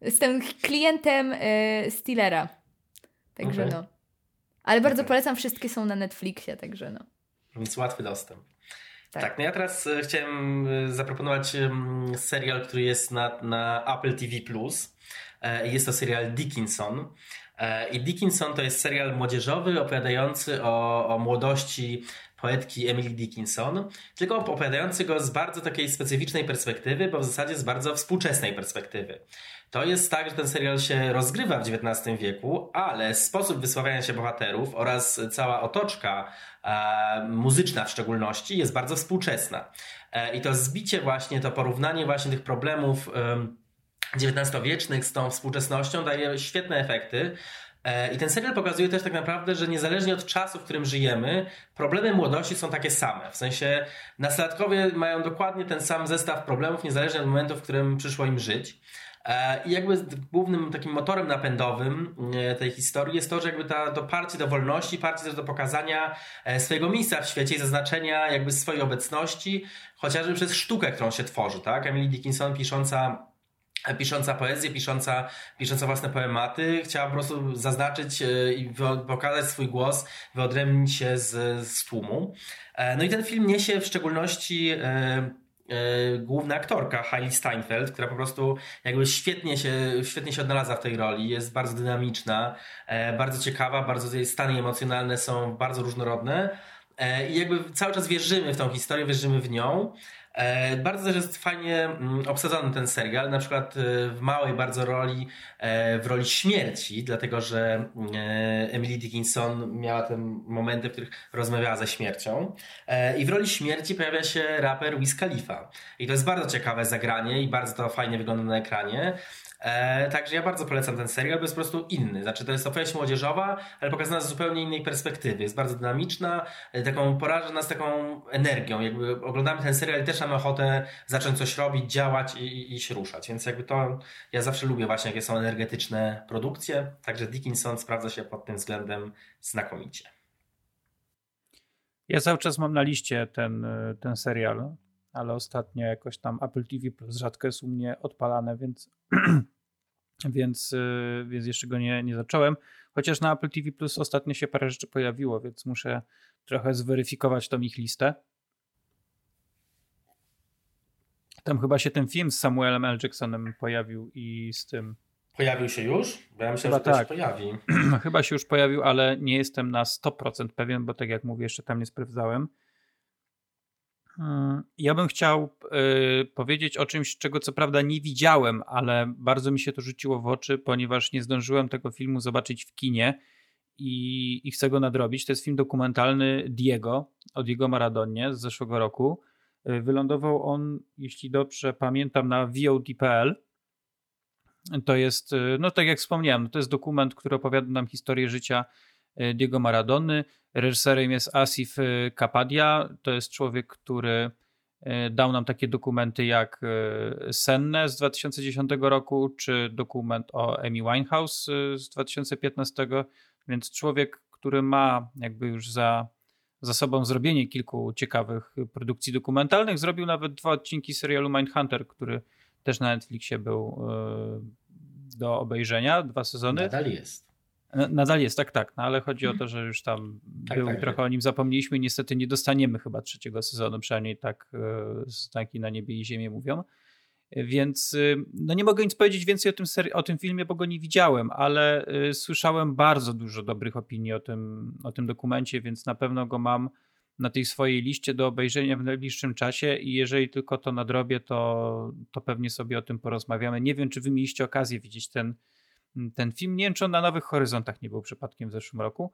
Jestem klientem y. Także okay. no. Ale bardzo okay. polecam, wszystkie są na Netflixie, także no. Więc łatwy dostęp. Tak. tak, no ja teraz e, chciałem e, zaproponować serial, który jest na, na Apple TV+. E, jest to serial Dickinson. I Dickinson to jest serial młodzieżowy opowiadający o, o młodości poetki Emily Dickinson, tylko opowiadający go z bardzo takiej specyficznej perspektywy, bo w zasadzie z bardzo współczesnej perspektywy. To jest tak, że ten serial się rozgrywa w XIX wieku, ale sposób wysławiania się bohaterów oraz cała otoczka e, muzyczna w szczególności jest bardzo współczesna. E, I to zbicie właśnie, to porównanie właśnie tych problemów e, XIX-wiecznych z tą współczesnością daje świetne efekty. E, I ten serial pokazuje też tak naprawdę, że niezależnie od czasu, w którym żyjemy, problemy młodości są takie same. W sensie nastolatkowie mają dokładnie ten sam zestaw problemów, niezależnie od momentu, w którym przyszło im żyć. E, I jakby głównym takim motorem napędowym e, tej historii jest to, że jakby ta, to parcie do wolności, parcie też do pokazania swojego miejsca w świecie i zaznaczenia jakby swojej obecności, chociażby przez sztukę, którą się tworzy, tak? Emily Dickinson pisząca pisząca poezję, pisząca, pisząca własne poematy, chciała po prostu zaznaczyć e, i pokazać swój głos, wyodrębnić się z, z tłumu. E, no i ten film niesie w szczególności e, główna aktorka Hailey Steinfeld, która po prostu jakby świetnie się, świetnie się odnalazła w tej roli, jest bardzo dynamiczna, bardzo ciekawa, bardzo jej stany emocjonalne są bardzo różnorodne i jakby cały czas wierzymy w tą historię, wierzymy w nią. E, bardzo jest fajnie mm, obsadzony ten serial, na przykład e, w małej bardzo roli, e, w roli śmierci, dlatego że Emily Dickinson miała te momenty, w których rozmawiała ze śmiercią. I w roli śmierci pojawia się raper Wiz Khalifa. I to jest bardzo ciekawe zagranie i bardzo to fajnie wygląda na ekranie. E, także ja bardzo polecam ten serial, bo jest po prostu inny. Znaczy, to jest opowieść młodzieżowa, ale pokazana z zupełnie innej perspektywy. Jest bardzo dynamiczna, e, taką poraża nas taką energią. Jakby oglądamy ten serial i też mamy ochotę zacząć coś robić, działać i, i, się ruszać. Więc jakby to ja zawsze lubię właśnie, jakie są energetyczne produkcje. Także Dickinson sprawdza się pod tym względem znakomicie. Ja cały czas mam na liście ten, e, ten serial, ale ostatnio jakoś tam Apple TV Plus rzadko jest u mnie odpalane, więc więc, y, więc jeszcze go nie, nie zacząłem. Chociaż na Apple TV Plus ostatnio się parę rzeczy pojawiło, więc muszę trochę zweryfikować tą ich listę. Tam chyba się ten film z Samuelem L. Jacksonem pojawił i z tym. Pojawił się już? Bo ja myślałem, chyba że tak. się pojawi. chyba się już pojawił, ale nie jestem na 100% pewien, bo tak jak mówię, jeszcze tam nie sprawdzałem. Hmm, ja bym chciał y, powiedzieć o czymś, czego co prawda nie widziałem, ale bardzo mi się to rzuciło w oczy, ponieważ nie zdążyłem tego filmu zobaczyć w kinie i, i chcę go nadrobić. To jest film dokumentalny Diego, o Diego Maradonie z zeszłego roku. Y, wylądował on, jeśli dobrze pamiętam, na VOD.pl. To jest, y, no tak jak wspomniałem, to jest dokument, który opowiada nam historię życia Diego Maradony. Reżyserem jest Asif Kapadia. To jest człowiek, który dał nam takie dokumenty jak Senne z 2010 roku, czy dokument o Amy Winehouse z 2015. Więc człowiek, który ma jakby już za za sobą zrobienie kilku ciekawych produkcji dokumentalnych. Zrobił nawet dwa odcinki serialu Mindhunter, który też na Netflixie był e, do obejrzenia, dwa sezony. Nadal jest. Nadal jest, tak, tak, no ale chodzi o to, że już tam tak, był, tak, trochę tak. o nim zapomnieliśmy. Niestety nie dostaniemy chyba trzeciego sezonu, przynajmniej tak znaki na niebie i ziemię mówią. Więc y, no nie mogę nic powiedzieć więcej o tym, o tym filmie, bo go nie widziałem, ale y, słyszałem bardzo dużo dobrych opinii o tym, o tym dokumencie, więc na pewno go mam na tej swojej liście do obejrzenia w najbliższym czasie i jeżeli tylko to nadrobię, to, to pewnie sobie o tym porozmawiamy. Nie wiem, czy wy mieliście okazję widzieć ten, ten film. Nie wiem, czy on na Nowych Horyzontach nie był przypadkiem w zeszłym roku,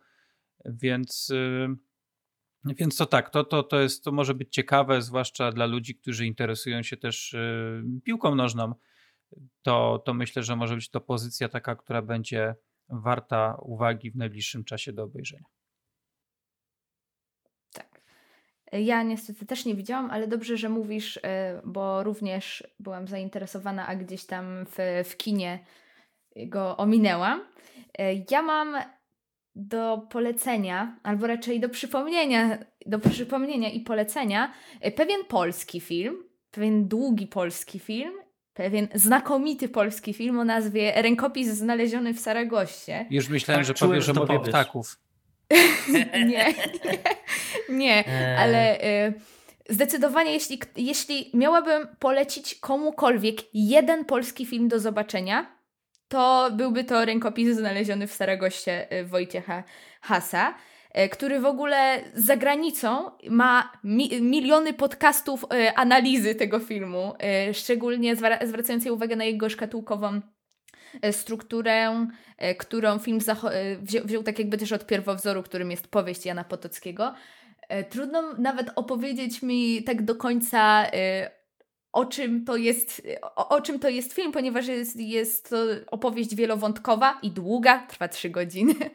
więc... Yy więc to tak, to, to, to, jest, to może być ciekawe, zwłaszcza dla ludzi, którzy interesują się też y, piłką nożną. To, to myślę, że może być to pozycja taka, która będzie warta uwagi w najbliższym czasie do obejrzenia. Tak. Ja niestety też nie widziałam, ale dobrze, że mówisz, y, bo również byłam zainteresowana, a gdzieś tam w, w kinie go ominęłam. Y, ja mam do polecenia, albo raczej do przypomnienia, do przypomnienia i polecenia e, pewien polski film, pewien długi polski film, pewien znakomity polski film o nazwie Rękopis znaleziony w Saragoście. Już myślałem, tak, że powiesz, że mówię ptaków. nie, nie, nie, ale y, zdecydowanie jeśli, jeśli miałabym polecić komukolwiek jeden polski film do zobaczenia, to byłby to rękopis znaleziony w Saragoście y, Wojciecha Hasa, y, który w ogóle za granicą ma mi miliony podcastów y, analizy tego filmu, szczególnie zwracającej uwagę na jego szkatułkową strukturę, którą film wziął tak jakby też od pierwowzoru, którym jest powieść Jana Potockiego. Trudno nawet opowiedzieć mi tak do końca o czym to jest, o, o, czym to jest film, ponieważ jest, jest to opowieść wielowątkowa i długa, trwa trzy godziny,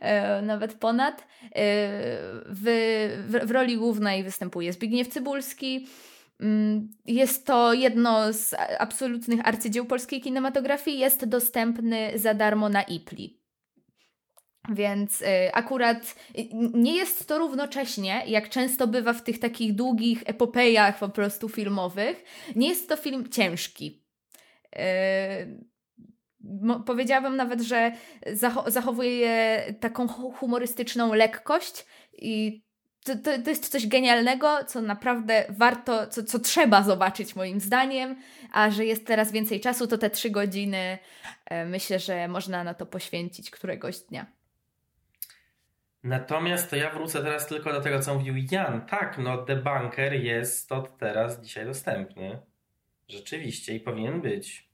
e, nawet ponad. E, w, w, w, roli głównej występuje Zbigniew Cybulski. Mm, jest to jedno z absolutnych arcydzieł polskiej kinematografii. Jest dostępny za darmo na IPLI. Więc y, akurat y, nie jest to równocześnie, jak często bywa w tych takich długich epopejach po prostu filmowych, nie jest to film ciężki. Y, powiedziałabym nawet, że zacho zachowuje taką humorystyczną lekkość i to, to, to, jest coś genialnego, co naprawdę warto, co, co trzeba zobaczyć moim zdaniem, a że jest teraz więcej czasu, to te trzy godziny myślę, że można na to poświęcić któregoś dnia. Natomiast to ja wrócę teraz tylko do tego, co mówił Jan. Tak, no The Bunker jest od teraz dzisiaj dostępny. Rzeczywiście i powinien być.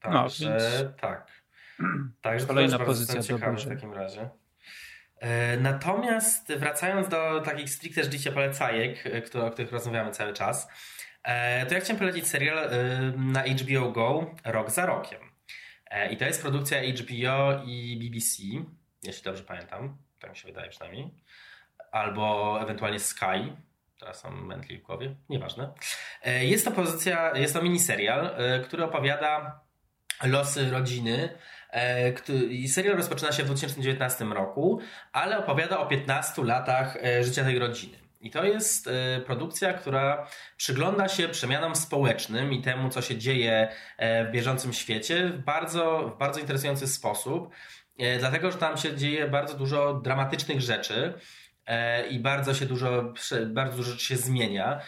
Także no, więc... tak. Także Kolejna pozycja ciekawy w takim razie. E, natomiast wracając do takich stricte życia polecajek, e, o których rozmawiamy cały czas, e, to ja chciałem polecić serial na HBO Go Rok za rokiem. I to jest produkcja HBO i BBC jeśli dobrze pamiętam, tak mi się wydaje przynajmniej. Albo ewentualnie Sky, teraz mam mętli w głowie, nieważne. E, jest to pozycja, jest to miniserial, e, który opowiada losy rodziny. E, serial rozpoczyna się w 2019 roku, ale opowiada o 15 latach życia tej rodziny. I to jest produkcja, która przygląda się przemianom społecznym i temu, co się dzieje w bieżącym świecie w bardzo, w bardzo interesujący sposób. Dlatego że tam się dzieje bardzo dużo dramatycznych rzeczy i bardzo się dużo, bardzo dużo się zmienia,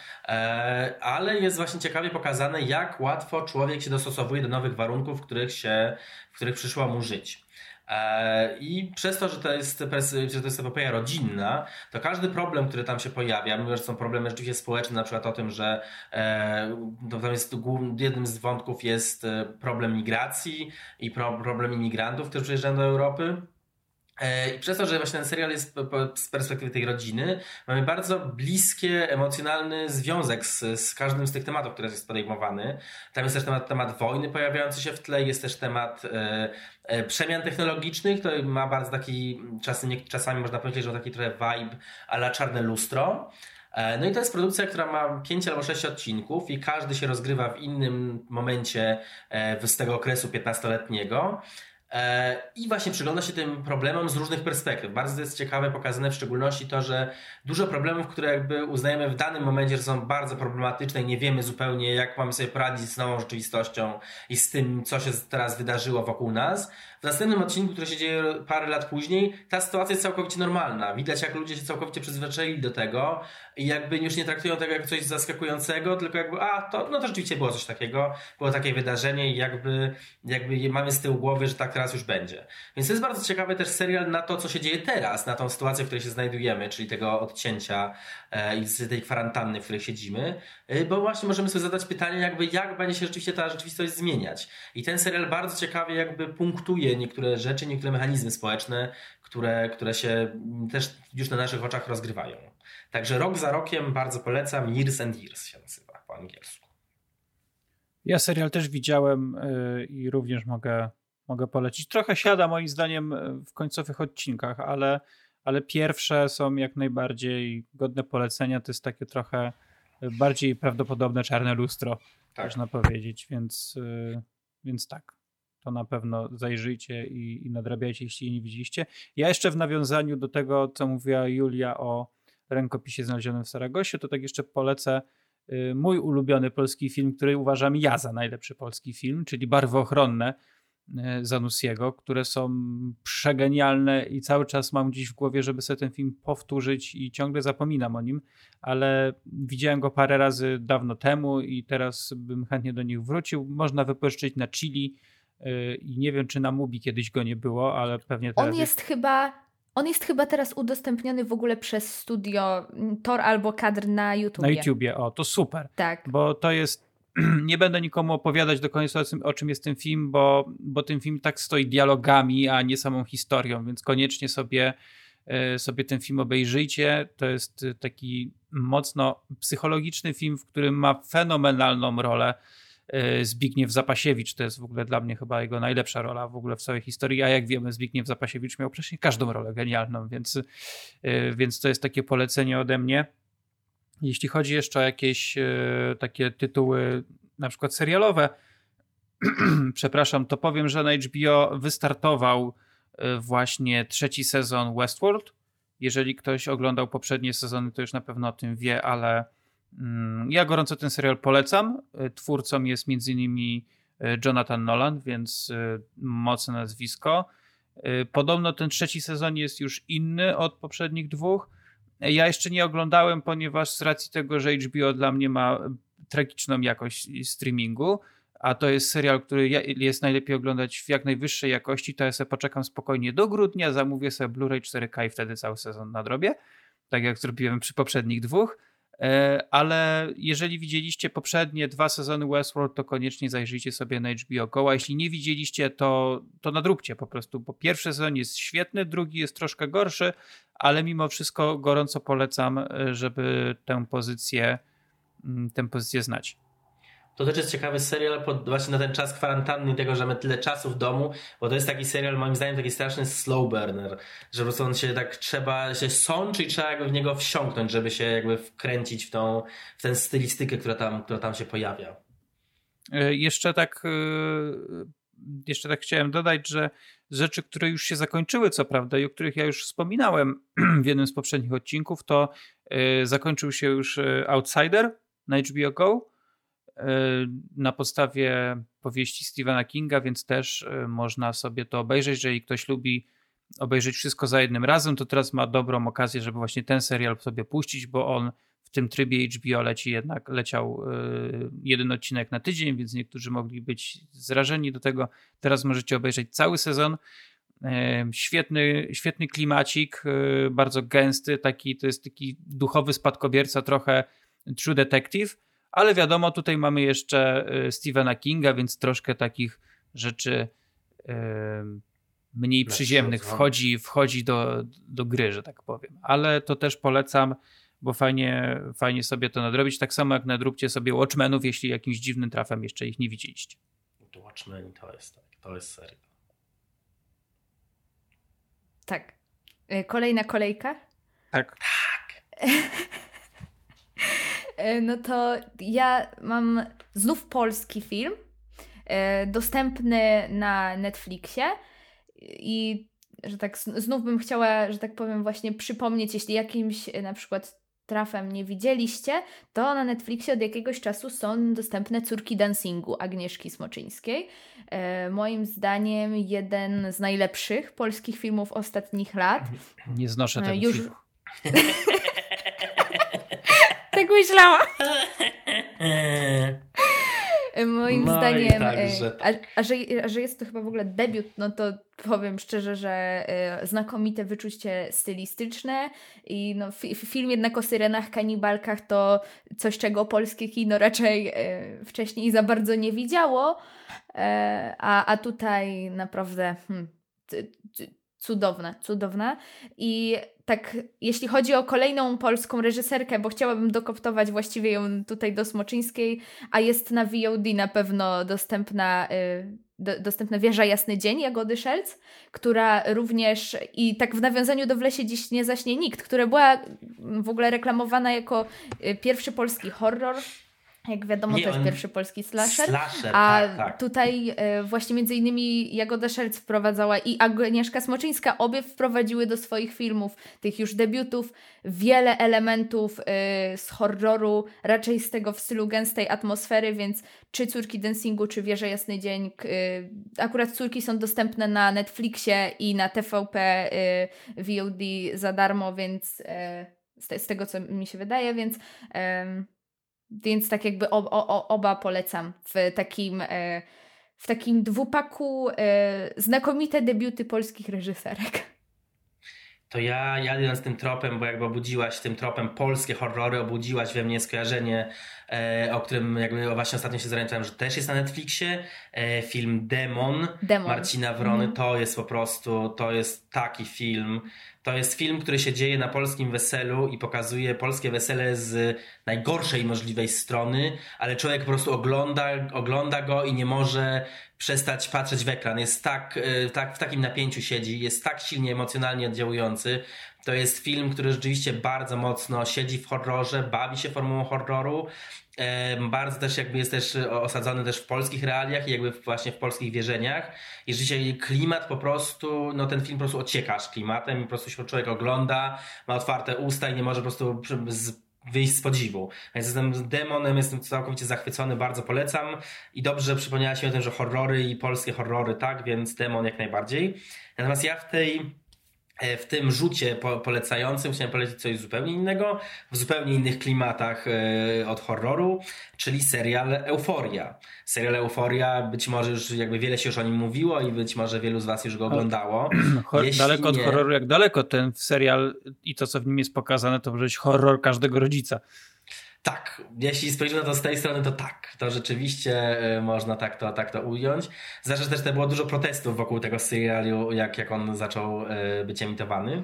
ale jest właśnie ciekawie pokazane, jak łatwo człowiek się dostosowuje do nowych warunków, w których, się, w których przyszło mu żyć. E, I przez to, że to jest, że to jest epopeja rodzinna, to każdy problem, który tam się pojawia, mimo że są problemy rzeczywiście społeczne, na przykład o tym, że e, to tam jest jednym z wątków jest e, problem migracji i problem imigrantów, którzy przyjeżdżają do Europy. E, I przez to, że właśnie ten serial jest z perspektywy tej rodziny, mamy bardzo bliskie, emocjonalny związek z, z każdym z tych tematów, który jest podejmowany. Tam jest też temat, temat wojny pojawiający się w tle, jest też temat e, e, przemian technologicznych, to ma bardzo taki, czasami, czasami można powiedzieć, że taki trochę vibe ala czarne lustro. E, no i to jest produkcja, która ma 5 albo 6 odcinków i każdy się rozgrywa w innym momencie z tego okresu 15-letniego. E, I właśnie przygląda się tym problemom z różnych perspektyw. Bardzo jest ciekawe pokazane w szczególności to, że dużo problemów, które jakby uznajemy w danym momencie, że są bardzo problematyczne i nie wiemy zupełnie, jak mamy sobie poradzić z nową rzeczywistością i z tym, co się teraz wydarzyło wokół nas, w następnym odcinku, który się dzieje parę lat później, ta sytuacja jest całkowicie normalna. Widać, jak ludzie się całkowicie przyzwyczaili do tego i jakby już nie traktują tego jak coś zaskakującego, tylko jakby, a to, no to rzeczywiście było coś takiego, było takie wydarzenie i jakby, jakby mamy z tyłu głowy, że tak teraz już będzie. Więc to jest bardzo ciekawy też serial na to, co się dzieje teraz, na tą sytuację, w której się znajdujemy, czyli tego odcięcia e, i tej kwarantanny, w której siedzimy, e, bo właśnie możemy sobie zadać pytanie, jakby jak będzie się rzeczywiście ta rzeczywistość zmieniać. I ten serial bardzo ciekawie jakby punktuje niektóre rzeczy, niektóre mechanizmy społeczne, które, które się też już na naszych oczach rozgrywają. Także rok za rokiem bardzo polecam. Years and Years się nazywa po angielsku. Ja serial też widziałem y, i również mogę, mogę polecić. Trochę siada moim zdaniem w końcowych odcinkach, ale, ale pierwsze są jak najbardziej godne polecenia. To jest takie trochę bardziej prawdopodobne czarne lustro, tak. można powiedzieć, więc, y, więc tak to na pewno zajrzyjcie i, i nadrabiajcie, jeśli nie widzieliście. Ja jeszcze w nawiązaniu do tego, co mówiła Julia o rękopisie znalezionym w Saragosie, to tak jeszcze polecę y, mój ulubiony polski film, który uważam ja za najlepszy polski film, czyli Barwy Ochronne y, Zanussiego, które są przegenialne i cały czas mam gdzieś w głowie, żeby sobie ten film powtórzyć i ciągle zapominam o nim, ale widziałem go parę razy dawno temu i teraz bym chętnie do nich wrócił. Można wypożyczyć na Chili, i nie wiem, czy na Mubi kiedyś go nie było, ale pewnie teraz... On jest, jest... chyba... On jest chyba teraz udostępniony w ogóle przez studio Tor albo kadr na YouTube. Na YouTubie, o, to super. Tak. Bo to jest nie będę nikomu opowiadać do końca o czym jest ten film, bo, bo ten film tak stoi dialogami, a nie samą historią, więc koniecznie sobie, y, sobie ten film obejrzyjcie. To jest taki mocno psychologiczny film, w którym ma fenomenalną rolę Zbigniew Zapasiewicz. To jest w ogóle dla mnie chyba jego najlepsza rola w ogóle w całej historii. A jak wiemy, Zbigniew Zapasiewicz miał przecież każdą rolę genialną, więc, e, więc to jest takie polecenie ode mnie. Jeśli chodzi jeszcze o jakieś e, takie tytuły, na przykład serialowe, przepraszam, to powiem, że na HBO wystartował właśnie trzeci sezon Westworld. Jeżeli ktoś oglądał poprzednie sezony, to już na pewno o tym wie, ale ja gorąco ten serial polecam. E, twórcą jest m.in. E, Jonathan Nolan, więc e, mocne nazwisko. Podobno ten trzeci sezon jest już inny od poprzednich dwóch. Ja jeszcze nie oglądałem, ponieważ z racji tego, że HBO dla mnie ma tragiczną jakość streamingu, a to jest serial, który jest najlepiej oglądać w jak najwyższej jakości, to ja sobie poczekam spokojnie do grudnia, zamówię sobie Blu-ray 4K i wtedy cały sezon nadrobię, tak jak zrobiłem przy poprzednich dwóch. E, ale jeżeli widzieliście poprzednie dwa sezony Westworld, to koniecznie zajrzyjcie sobie na HBO Go, a jeśli nie widzieliście, to, to nadróbcie po prostu, bo pierwszy sezon jest świetny, drugi jest troszkę gorszy, ale mimo wszystko gorąco polecam, e, żeby tę pozycję, mm, tę pozycję znać. To też jest ciekawy serial pod, właśnie na ten czas kwarantanny tego, że mamy tyle czasu w domu, bo to jest taki serial moim zdaniem taki straszny slow burner, że po prostu on się tak trzeba się sączy i trzeba jakby w niego wsiąknąć, żeby się jakby wkręcić w tą w tę stylistykę, która tam, która tam się pojawia. E, jeszcze tak e, jeszcze tak chciałem dodać, że rzeczy, które już się zakończyły, co prawda, i o których ja już wspominałem w jednym z poprzednich odcinków, to e, zakończył się już Outsider na HBO Go. E, na podstawie powieści Stephena Kinga, więc też można sobie to obejrzeć, jeżeli ktoś lubi obejrzeć wszystko za jednym razem, to teraz ma dobrą okazję, żeby właśnie ten serial sobie puścić, bo on w tym trybie HBO leci jednak, leciał yy, jeden odcinek na tydzień, więc niektórzy mogli być zrażeni do tego. Teraz możecie obejrzeć cały sezon. Świetny, świetny klimacik, bardzo gęsty, taki to jest taki duchowy spadkobierca, trochę True Detective, ale wiadomo, tutaj mamy jeszcze Stephena Kinga, więc troszkę takich rzeczy mniej przyziemnych wchodzi, wchodzi do, do gry, że tak powiem. Ale to też polecam, bo fajnie, fajnie sobie to nadrobić. Tak samo jak nadróbcie sobie Watchmenów, jeśli jakimś dziwnym trafem jeszcze ich nie widzieliście. Watchmen to jest tak, to jest serial. Tak. E, kolejna kolejka? Tak. Tak. E, no to ja mam znów polski film, e, dostępny na Netflixie i że tak znów bym chciała, że tak powiem, właśnie przypomnieć, jeśli jakimś e, na przykład trafem nie widzieliście, to na Netflixie od jakiegoś czasu są dostępne Córki Dancingu Agnieszki Smoczyńskiej. E, moim zdaniem jeden z najlepszych polskich filmów ostatnich lat. Nie znoszę tego Już... filmu. tak myślałam. Moim no zdaniem, e, a, a, że, a że jest to chyba w ogóle debiut, no to powiem szczerze, że e, znakomite wyczucie stylistyczne i no, film jednak o syrenach, kanibalkach to coś, czego polskie kino raczej e, wcześniej za bardzo nie widziało, a, a tutaj naprawdę hmm, cudowne, cudowne. I tak, jeśli chodzi o kolejną polską reżyserkę, bo chciałabym dokoptować właściwie ją tutaj do Smoczyńskiej, a jest na VOD na pewno dostępna, y, do, dostępna Wieża Jasny Dzień Jagody Szelc, która również i tak w nawiązaniu do W lesie dziś nie zaśnie nikt, która była w ogóle reklamowana jako y, pierwszy polski horror jak wiadomo, nie, to jest pierwszy polski slasher. slasher a tak, tak. tutaj e, właśnie między innymi Jagoda Szelc wprowadzała i Agnieszka Smoczyńska. Obie wprowadziły do swoich filmów, tych już debiutów, wiele elementów e, z horroru, raczej z tego w stylu gęstej atmosfery, więc czy Córki Dancingu, czy Wieża Jasny Dzień. E, akurat Córki są dostępne na Netflixie i na TVP VOD za darmo, więc z, z tego co mi się wydaje, więc więc tak jakby ob, o, oba polecam w takim, e, w takim dwupaku e, znakomite debiuty polskich reżyserek. To ja jadąc tym tropem, bo jakby obudziłaś tym tropem polskie horrory, obudziłaś we mnie skojarzenie, e, o którym jakby właśnie ostatnio się zorientowałem, że też jest na Netflixie. E, film Demon, Demon. Marcina Wrony. Mm. To jest po prostu, to jest taki film. To jest film, który się dzieje na polskim weselu i pokazuje polskie wesele z najgorszej możliwej strony, ale człowiek po prostu ogląda, ogląda go i nie może przestać patrzeć w ekran. Jest tak, e, tak w takim napięciu siedzi, jest tak silnie emocjonalnie oddziałujący. To jest film, który rzeczywiście bardzo mocno siedzi w horrorze, bawi się formułą horroru. Bardzo też jakby jest też osadzony też w polskich realiach i jakby właśnie w polskich wierzeniach. I rzeczywiście klimat po prostu, no ten film po prostu ociekasz klimatem i po prostu się człowiek ogląda, ma otwarte usta i nie może po prostu z wyjść z podziwu. Więc jestem demonem, jestem całkowicie zachwycony, bardzo polecam i dobrze, przypomniałaś mi o tym, że horrory i polskie horrory, tak, więc demon jak najbardziej. Natomiast ja w tej E, w tym rzucie po, polecającym chciałem polecić coś zupełnie innego, w zupełnie innych klimatach e, od horroru, czyli serial Euforia. Serial Euforia, być może już jakby wiele się już o nim mówiło i być może wielu z was już go oglądało. daleko nie... od horroru, jak daleko ten serial i to, co w nim jest pokazane, to może być horror każdego rodzica. Tak, jeśli spojrzymy na to z tej strony, to tak, to rzeczywiście e, można tak to, tak to ująć. Zresztą też było dużo protestów wokół tego serialu, jak, jak on zaczął e, być emitowany.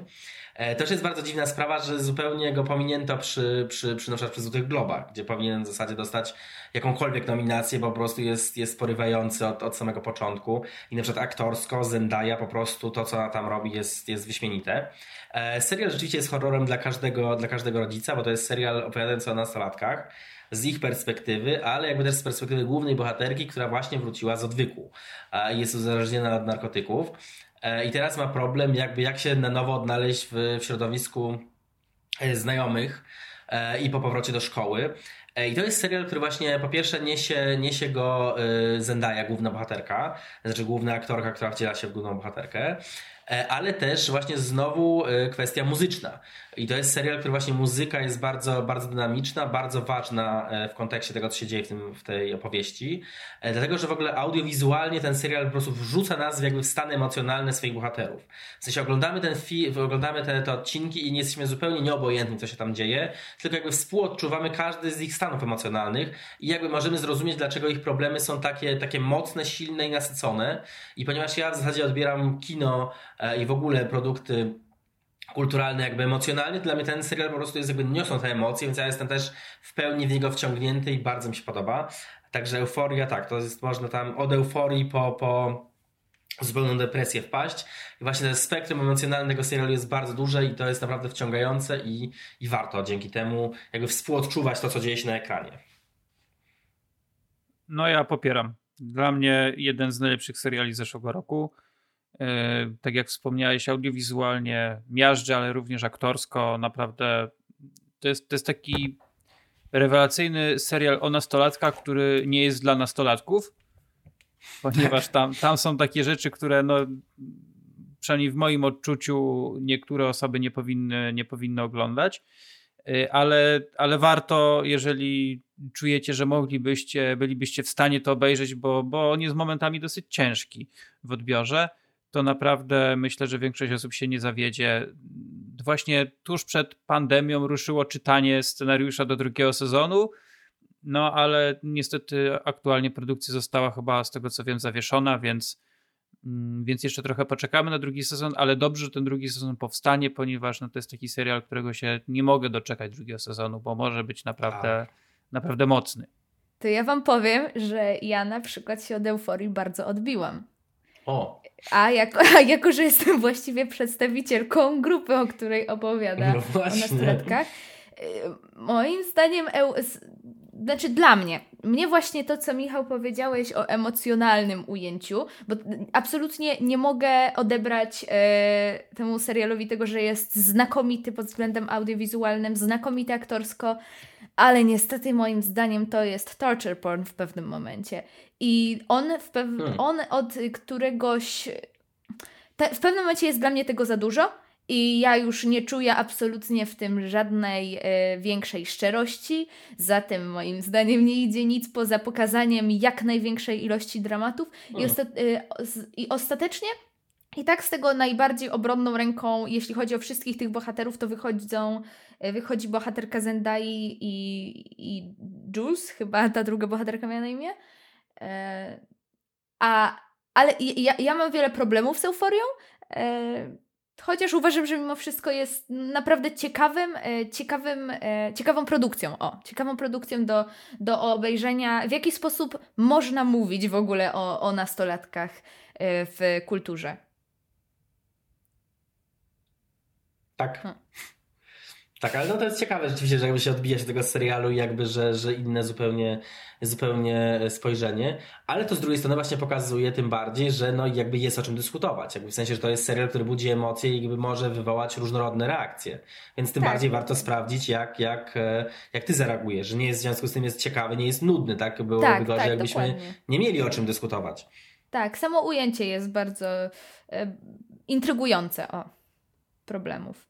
E, też jest bardzo dziwna sprawa, że zupełnie go pominięto przy, przy, przy przy Złotych Globach, gdzie powinien w zasadzie dostać jakąkolwiek nominację, bo po prostu jest, jest porywający od, od samego początku. I na przykład aktorsko Zendaya po prostu to, co ona tam robi jest, jest wyśmienite. E, serial rzeczywiście jest horrorem dla każdego, dla każdego rodzica, bo to jest serial opowiadający o nastolatkach z ich perspektywy, ale jakby też z perspektywy głównej bohaterki, która właśnie wróciła z odwyku i jest uzależniona od narkotyków. E, I teraz ma problem, jakby jak się na nowo odnaleźć w, w środowisku e, znajomych i po powrocie do szkoły. I to jest serial, który właśnie po pierwsze niesie, niesie go Zendaya, główna bohaterka, znaczy główna aktorka, która wciela się w główną bohaterkę. E, ale też właśnie znowu e, kwestia muzyczna. I to jest serial, który właśnie muzyka jest bardzo, bardzo dynamiczna, bardzo ważna e, w kontekście tego, co się dzieje w, tym, w tej opowieści. Dlatego, że w ogóle audiowizualnie ten serial po prostu wrzuca nas w jakby w stany emocjonalne swoich bohaterów. W sensie oglądamy ten film, oglądamy te, te odcinki i nie jesteśmy zupełnie nieobojętni, co się tam dzieje, tylko jakby współodczuwamy każdy z ich stanów emocjonalnych i jakby możemy zrozumieć, dlaczego ich problemy są takie, takie mocne, silne i nasycone. I ponieważ ja w zasadzie odbieram kino i w ogóle produkty kulturalne, jakby emocjonalnie, dla mnie ten serial po prostu jest jakby niosą te emocje, więc ja jestem też w pełni w niego wciągnięty i bardzo mi się podoba. Także euforia, tak, to jest można tam od euforii po, po zupełną depresję wpaść. I właśnie ten spektrum emocjonalne tego serialu jest bardzo duże i to jest naprawdę wciągające i, i warto dzięki temu jakby współodczuwać to, co dzieje się na ekranie. No ja popieram. Dla mnie jeden z najlepszych seriali zeszłego roku. E, tak jak wspomniałeś, audiowizualnie miażdży, ale również aktorsko. Naprawdę to jest, to jest taki rewelacyjny serial o nastolatkach, który nie jest dla nastolatków, ponieważ tam, tam są takie rzeczy, które no, przynajmniej w moim odczuciu niektóre osoby nie powinny, nie powinny oglądać. E, ale, ale warto, jeżeli czujecie, że moglibyście, bylibyście w stanie to obejrzeć, bo, bo on jest momentami dosyć ciężki w odbiorze to naprawdę myślę, że większość osób się nie zawiedzie. Właśnie tuż przed pandemią ruszyło czytanie scenariusza do drugiego sezonu, no ale niestety aktualnie produkcja została chyba z tego co wiem zawieszona, więc, mm, więc jeszcze trochę poczekamy na drugi sezon, ale dobrze, że ten drugi sezon powstanie, ponieważ no, to jest taki serial, którego się nie mogę doczekać drugiego sezonu, bo może być naprawdę, tak. naprawdę mocny. To ja wam powiem, że ja na przykład się od euforii bardzo odbiłam. O. A jako, a jako, że jestem właściwie przedstawicielką grupy, o której opowiada no o nastolatkach, y, moim zdaniem, znaczy dla mnie, mnie właśnie to, co Michał powiedziałeś o emocjonalnym ujęciu, bo absolutnie nie mogę odebrać e, temu serialowi tego, że jest znakomity pod względem audiowizualnym, znakomity aktorsko, ale niestety moim zdaniem to jest torture porn w pewnym momencie. I on, w pew- hmm. on od któregoś. Te, w pewnym momencie jest dla mnie tego za dużo. I ja już nie czuję absolutnie w tym żadnej e, większej szczerości. Zatem moim zdaniem nie idzie nic poza pokazaniem jak największej ilości dramatów. I, osta e, I ostatecznie i tak z tego najbardziej obronną ręką, jeśli chodzi o wszystkich tych bohaterów, to wychodzą, e, wychodzi bohaterka Zendai i, i Jules, chyba ta druga bohaterka miała na imię. E, a, ale ja, ja mam wiele problemów z euforią. E, chociaż uważam, że mimo wszystko jest naprawdę ciekawym, e, ciekawym, ciekawą produkcją. O, ciekawą produkcją do, do obejrzenia. W jaki sposób można mówić w ogóle o, o nastolatkach w kulturze? Tak. Hmm. Tak, ale no to jest ciekawe rzeczywiście, że jakby się odbija się tego serialu i jakby, że, że inne zupełnie, zupełnie spojrzenie, ale to z drugiej strony właśnie pokazuje tym bardziej, że no jakby jest o czym dyskutować, jakby w sensie, że to jest serial, który budzi emocje i jakby może wywołać różnorodne reakcje, więc tym tak. bardziej warto sprawdzić, jak, jak, e, jak ty zareagujesz, że nie jest w związku z tym jest ciekawy, nie jest nudny, tak? Było tak, gorzej, tak, jakbyśmy dokładnie. nie mieli o czym dyskutować. Tak, samo ujęcie jest bardzo e, intrygujące o problemów.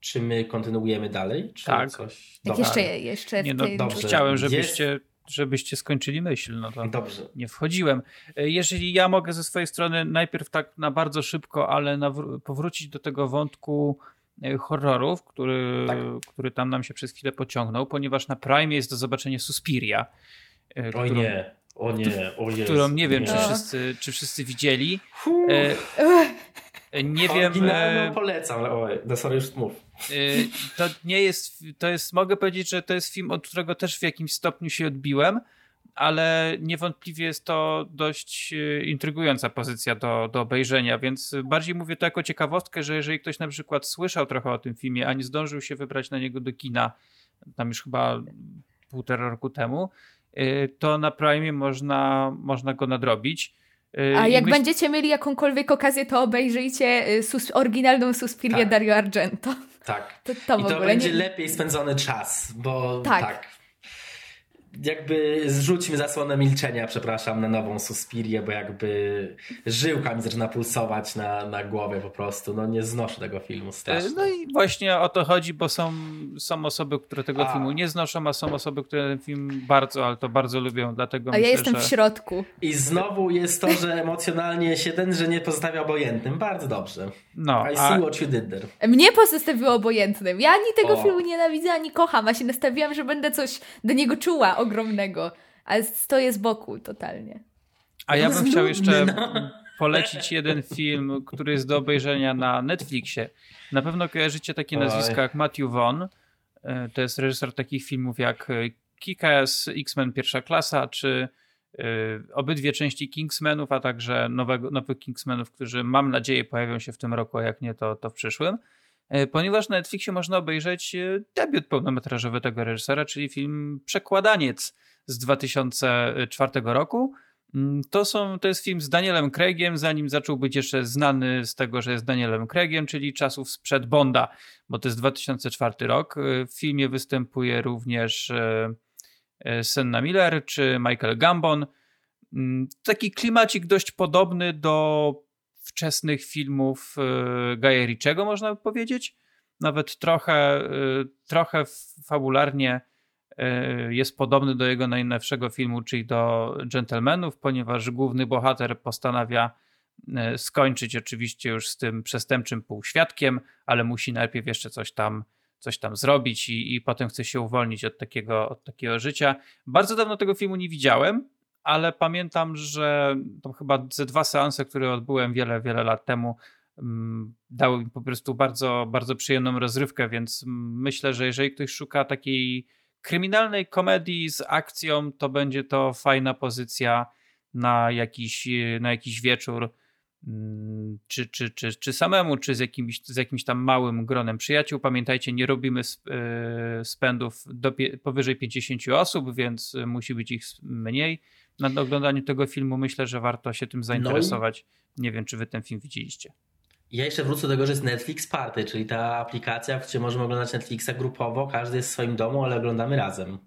Czy my kontynuujemy dalej? Czy tak. Coś? Tak jeszcze, jeszcze nie, no, dobrze. Chciałem, żebyście, żebyście skończyli myśl. No to dobrze. Nie wchodziłem. E, jeżeli ja mogę ze swojej strony najpierw tak na bardzo szybko, ale powrócić do tego wątku e, horrorów, który, tak. który tam nam się przez chwilę pociągnął, ponieważ na Prime jest do zobaczenia Suspiria. E, Oj nie. O nie, o Jezu, Którą nie wiem, nie. Czy, wszyscy, czy wszyscy widzieli. Nie wiem. E, polecam, ale oj, no sorry, już mów. E, to nie jest, to jest, mogę powiedzieć, że to jest film, od którego też w jakimś stopniu się odbiłem, ale niewątpliwie jest to dość e, intrygująca pozycja do, do obejrzenia, więc bardziej mówię to jako ciekawostkę, że jeżeli ktoś na przykład słyszał trochę o tym filmie, a nie zdążył się wybrać na niego do kina, tam już chyba półtora roku temu, e, to na Prime można, można go nadrobić. Y, A jak myśl... będziecie mieli jakąkolwiek okazję, to obejrzyjcie y, sus oryginalną Suspirię tak. Dario Argento. Tak. To, to I to będzie nie... lepiej spędzony czas, bo tak. tak. Jakby zrzućmy zasłonę milczenia, przepraszam, na nową Suspirię, bo jakby żyłka mi zaczyna pulsować na, na głowie po prostu. No nie znoszę tego filmu strasznie. No i właśnie o to chodzi, bo są, są osoby, które tego a. filmu nie znoszą, a są osoby, które ten film bardzo, ale to bardzo lubią, dlatego A myślę, ja jestem że... w środku. I znowu jest to, że emocjonalnie się ten, że nie pozostawia obojętnym. Bardzo dobrze. No, I see what you did there. Mnie pozostawiło obojętnym. Ja ani tego o. filmu nienawidzę, ani kocham, a się nastawiłam, że będę coś do niego czuła ogromnego. Ale stoję z boku totalnie. A ja bym chciał jeszcze no. polecić jeden film, który jest do obejrzenia na Netflixie. Na pewno kojarzycie takie Oj. nazwiska jak Matthew Vaughn. E, to jest reżyser takich filmów jak e, Kick-Ass, X-Men Pierwsza Klasa, czy e, obydwie części Kingsmenów, a także nowego, nowych Kingsmenów, którzy mam nadzieję pojawią się w tym roku, a jak nie, to, to w przyszłym. Ponieważ na Netflixie można obejrzeć debiut pełnometrażowy tego reżysera, czyli film Przekładaniec z 2004 roku. Mm, to, są, to jest film z Danielem Craigiem, zanim zaczął być jeszcze znany z tego, że jest Danielem Craigiem, czyli czasów sprzed Bonda, bo to jest 2004 rok. Y, w filmie występuje również Senna Miller czy Michael Gambon. Mm, taki klimacik dość podobny do wczesnych filmów Gaja Ritchiego, można by powiedzieć. Nawet trochę, trochę fabularnie E, jest podobny do jego najnowszego filmu, czyli do Gentlemanów, ponieważ główny bohater postanawia skończyć oczywiście już z tym przestępczym półświadkiem, ale musi najpierw jeszcze coś tam, coś tam zrobić i, i potem chce się uwolnić od takiego, od takiego życia. Bardzo dawno tego filmu nie widziałem, ale pamiętam, że chyba ze dwa seanse, które odbyłem wiele, wiele lat temu, mm, dały mi po prostu bardzo, bardzo przyjemną rozrywkę, więc myślę, że jeżeli ktoś szuka takiej kryminalnej komedii z akcją to będzie to fajna pozycja na jakiś, na jakiś wieczór, mm, czy, czy, czy, czy samemu, czy z jakimś, z jakimś tam małym gronem przyjaciół. Pamiętajcie, nie robimy e, spędów do, powyżej 50 osób, więc musi być ich mniej. Na oglądaniu tego filmu myślę, że warto się tym zainteresować. No i... Nie wiem, czy wy ten film widzieliście. Ja jeszcze wrócę do tego, że jest Netflix Party, czyli ta aplikacja, w której możemy oglądać Netflixa grupowo, każdy jest w swoim domu, ale oglądamy razem. Y,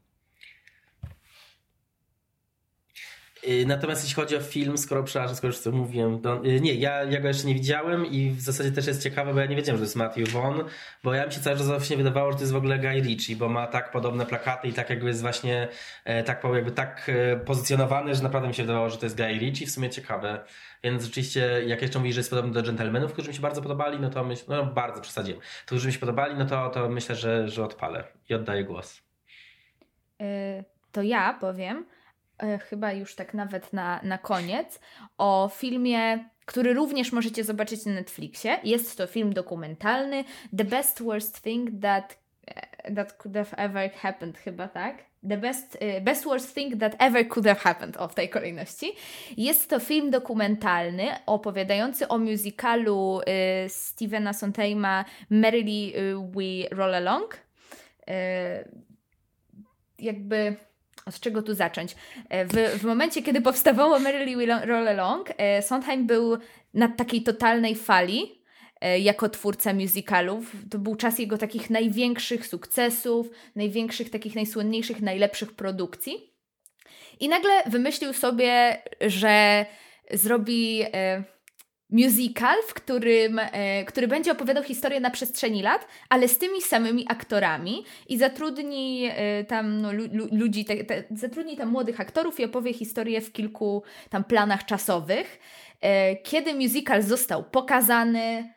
natomiast jeśli chodzi o film, skoro przepraszam, skoro już co mówiłem, y, nie, ja, ja go jeszcze nie widziałem i w zasadzie też jest ciekawe, bo ja nie wiedziałem, że to jest Matthew Vaughn, bo ja mi się cały czas właśnie wydawało, że to jest w ogóle Guy Ritchie, bo ma tak podobne plakaty i tak jakby jest właśnie e, tak jakby tak e, pozycjonowany, że naprawdę mi się wydawało, że to jest Guy Ritchie, w sumie ciekawe. Więc rzeczywiście, jak jeszcze mówisz, że jest podobny do Gentlemanów, którzy mi się bardzo podobali, no to myślę, no bardzo przesadziłem, którzy mi się podobali, no to, to myślę, że, że odpalę i oddaję głos. Yy, to ja powiem, chyba już tak nawet na, na koniec, o filmie, który również możecie zobaczyć na Netflixie. Jest to film dokumentalny The Best Worst Thing That, e, that Could Have Ever Happened, chyba tak? The best, e, best Worst Thing That Ever Could Have Happened, o w tej kolejności. Jest to film dokumentalny opowiadający o musicalu y, Stevena Sondheima Merrily We Roll Along. Y, jakby od czego tu zacząć? E, w, w momencie, kiedy powstawało Merrily Roll Along, e, Sondheim był na takiej totalnej fali e, jako twórca musicalów. To był czas jego takich największych sukcesów, największych, takich najsłynniejszych, najlepszych produkcji. I nagle wymyślił sobie, że zrobi musical, w którym, e, który będzie opowiadał historię na przestrzeni lat, ale z tymi samymi aktorami i zatrudni e, tam no, lu, ludzi, te, te, zatrudni tam młodych aktorów i opowie historię w kilku tam planach czasowych. E, kiedy musical został pokazany,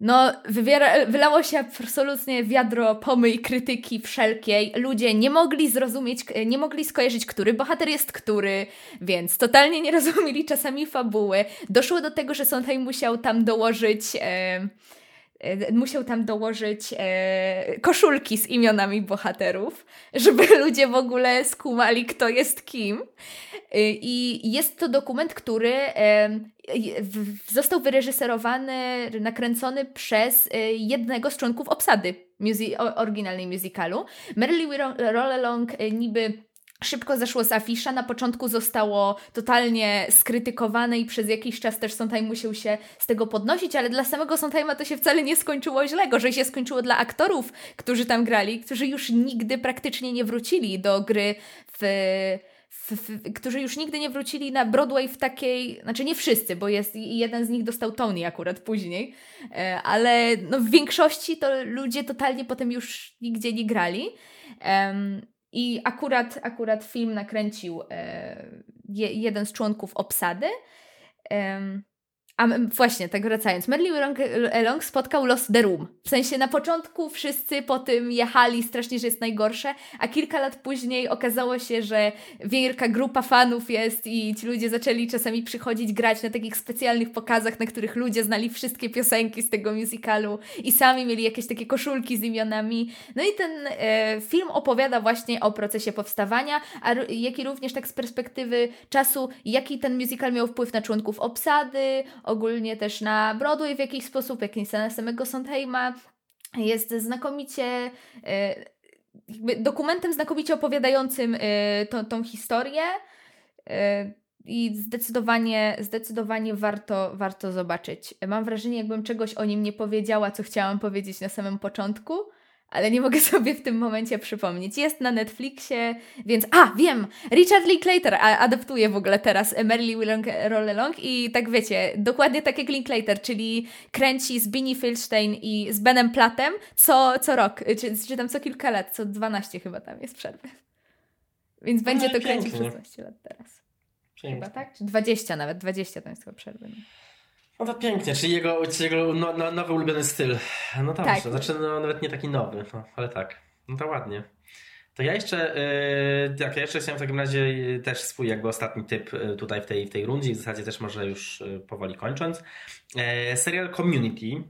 no, wywiera, wylało się absolutnie wiadro pomyj krytyki wszelkiej. Ludzie nie mogli zrozumieć, nie mogli skojarzyć, który bohater jest który, więc totalnie nie rozumieli czasami fabuły. Doszło do tego, że Sondheim musiał tam dołożyć... musiał tam dołożyć e, koszulki z imionami bohaterów, żeby ludzie w ogóle skumali, kto jest kim. E, I jest to dokument, który e, został wyreżyserowany, nakręcony przez e, jednego z członków obsady muzy oryginalnej musicalu. Merrily We Roll Along e, niby szybko zeszło z afisza. Na początku zostało totalnie skrytykowane i przez jakiś czas też Sondheim musiał się z tego podnosić, ale dla samego Sondheima to się wcale nie skończyło źle. Gorzej się skończyło dla aktorów, którzy tam grali, którzy już nigdy praktycznie nie wrócili do gry w w, w, którzy już nigdy nie wrócili na Broadway w takiej, znaczy nie wszyscy, bo jest jeden z nich dostał Tony akurat później, e, ale no w większości to ludzie totalnie potem już nigdzie nie grali. I akurat, akurat film nakręcił e, jeden z członków obsady. A właśnie, tak wracając, Merlin Long spotkał Lost the Room. W sensie na początku wszyscy po tym jechali strasznie, że jest najgorsze, a kilka lat później okazało się, że wielka grupa fanów jest i ci ludzie zaczęli czasami przychodzić grać na takich specjalnych pokazach, na których ludzie znali wszystkie piosenki z tego musicalu i sami mieli jakieś takie koszulki z imionami. No i ten e, film opowiada właśnie o procesie powstawania, a jak i również tak z perspektywy czasu, jaki ten musical miał wpływ na członków obsady, ogólnie też na Broadway w jakiś sposób, jak i samego Sondheima. Jest znakomicie e, jakby dokumentem znakomicie opowiadającym e, tą, tą historię e, i zdecydowanie, zdecydowanie warto, warto zobaczyć. Mam wrażenie, jakbym czegoś o nim nie powiedziała, co chciałam powiedzieć na samym początku, ale nie mogę sobie w tym momencie przypomnieć. Jest na Netflixie, więc... A, wiem! Richard Linklater adaptuje w ogóle teraz Merrily Willing Roll i tak wiecie, dokładnie tak jak Linklater, czyli kręci z Binnie Filstein i z Benem Plattem co, co rok, czy, czy tam co kilka lat, co 12 chyba tam jest przerwy. Więc będzie no, to kręcić przez 12 lat teraz. Pięknie. Chyba tak? Czy 20 nawet, 20 tam jest chyba przerwy. No. No to pięknie, czyli jego, czyli jego no, no, nowy ulubiony styl. No dobrze, tak. znaczy no, nawet nie taki nowy, no, ale tak. No to ładnie. To ja jeszcze, yy, tak, ja jeszcze chciałem w takim razie yy, też swój jakby ostatni typ yy, tutaj w tej, w tej rundzie, w zasadzie też może już yy, powoli kończąc. Yy, serial Community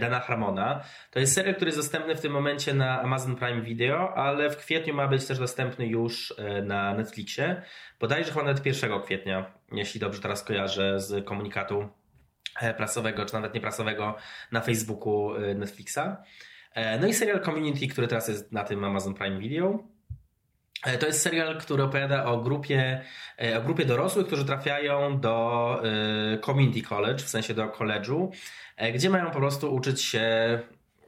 Dana Harmona. To jest serial, który jest dostępny w tym momencie na Amazon Prime Video, ale w kwietniu ma być też dostępny już na Netflixie. Bodajże chyba nawet 1 kwietnia, jeśli dobrze teraz kojarzę z komunikatu E, prasowego, czy nawet nieprasowego na Facebooku e, Netflixa. E, no i serial Community, który teraz jest na tym Amazon Prime Video. To jest serial, który opowiada o grupie, o grupie dorosłych, którzy trafiają do community college, w sensie do college'u, gdzie mają po prostu uczyć się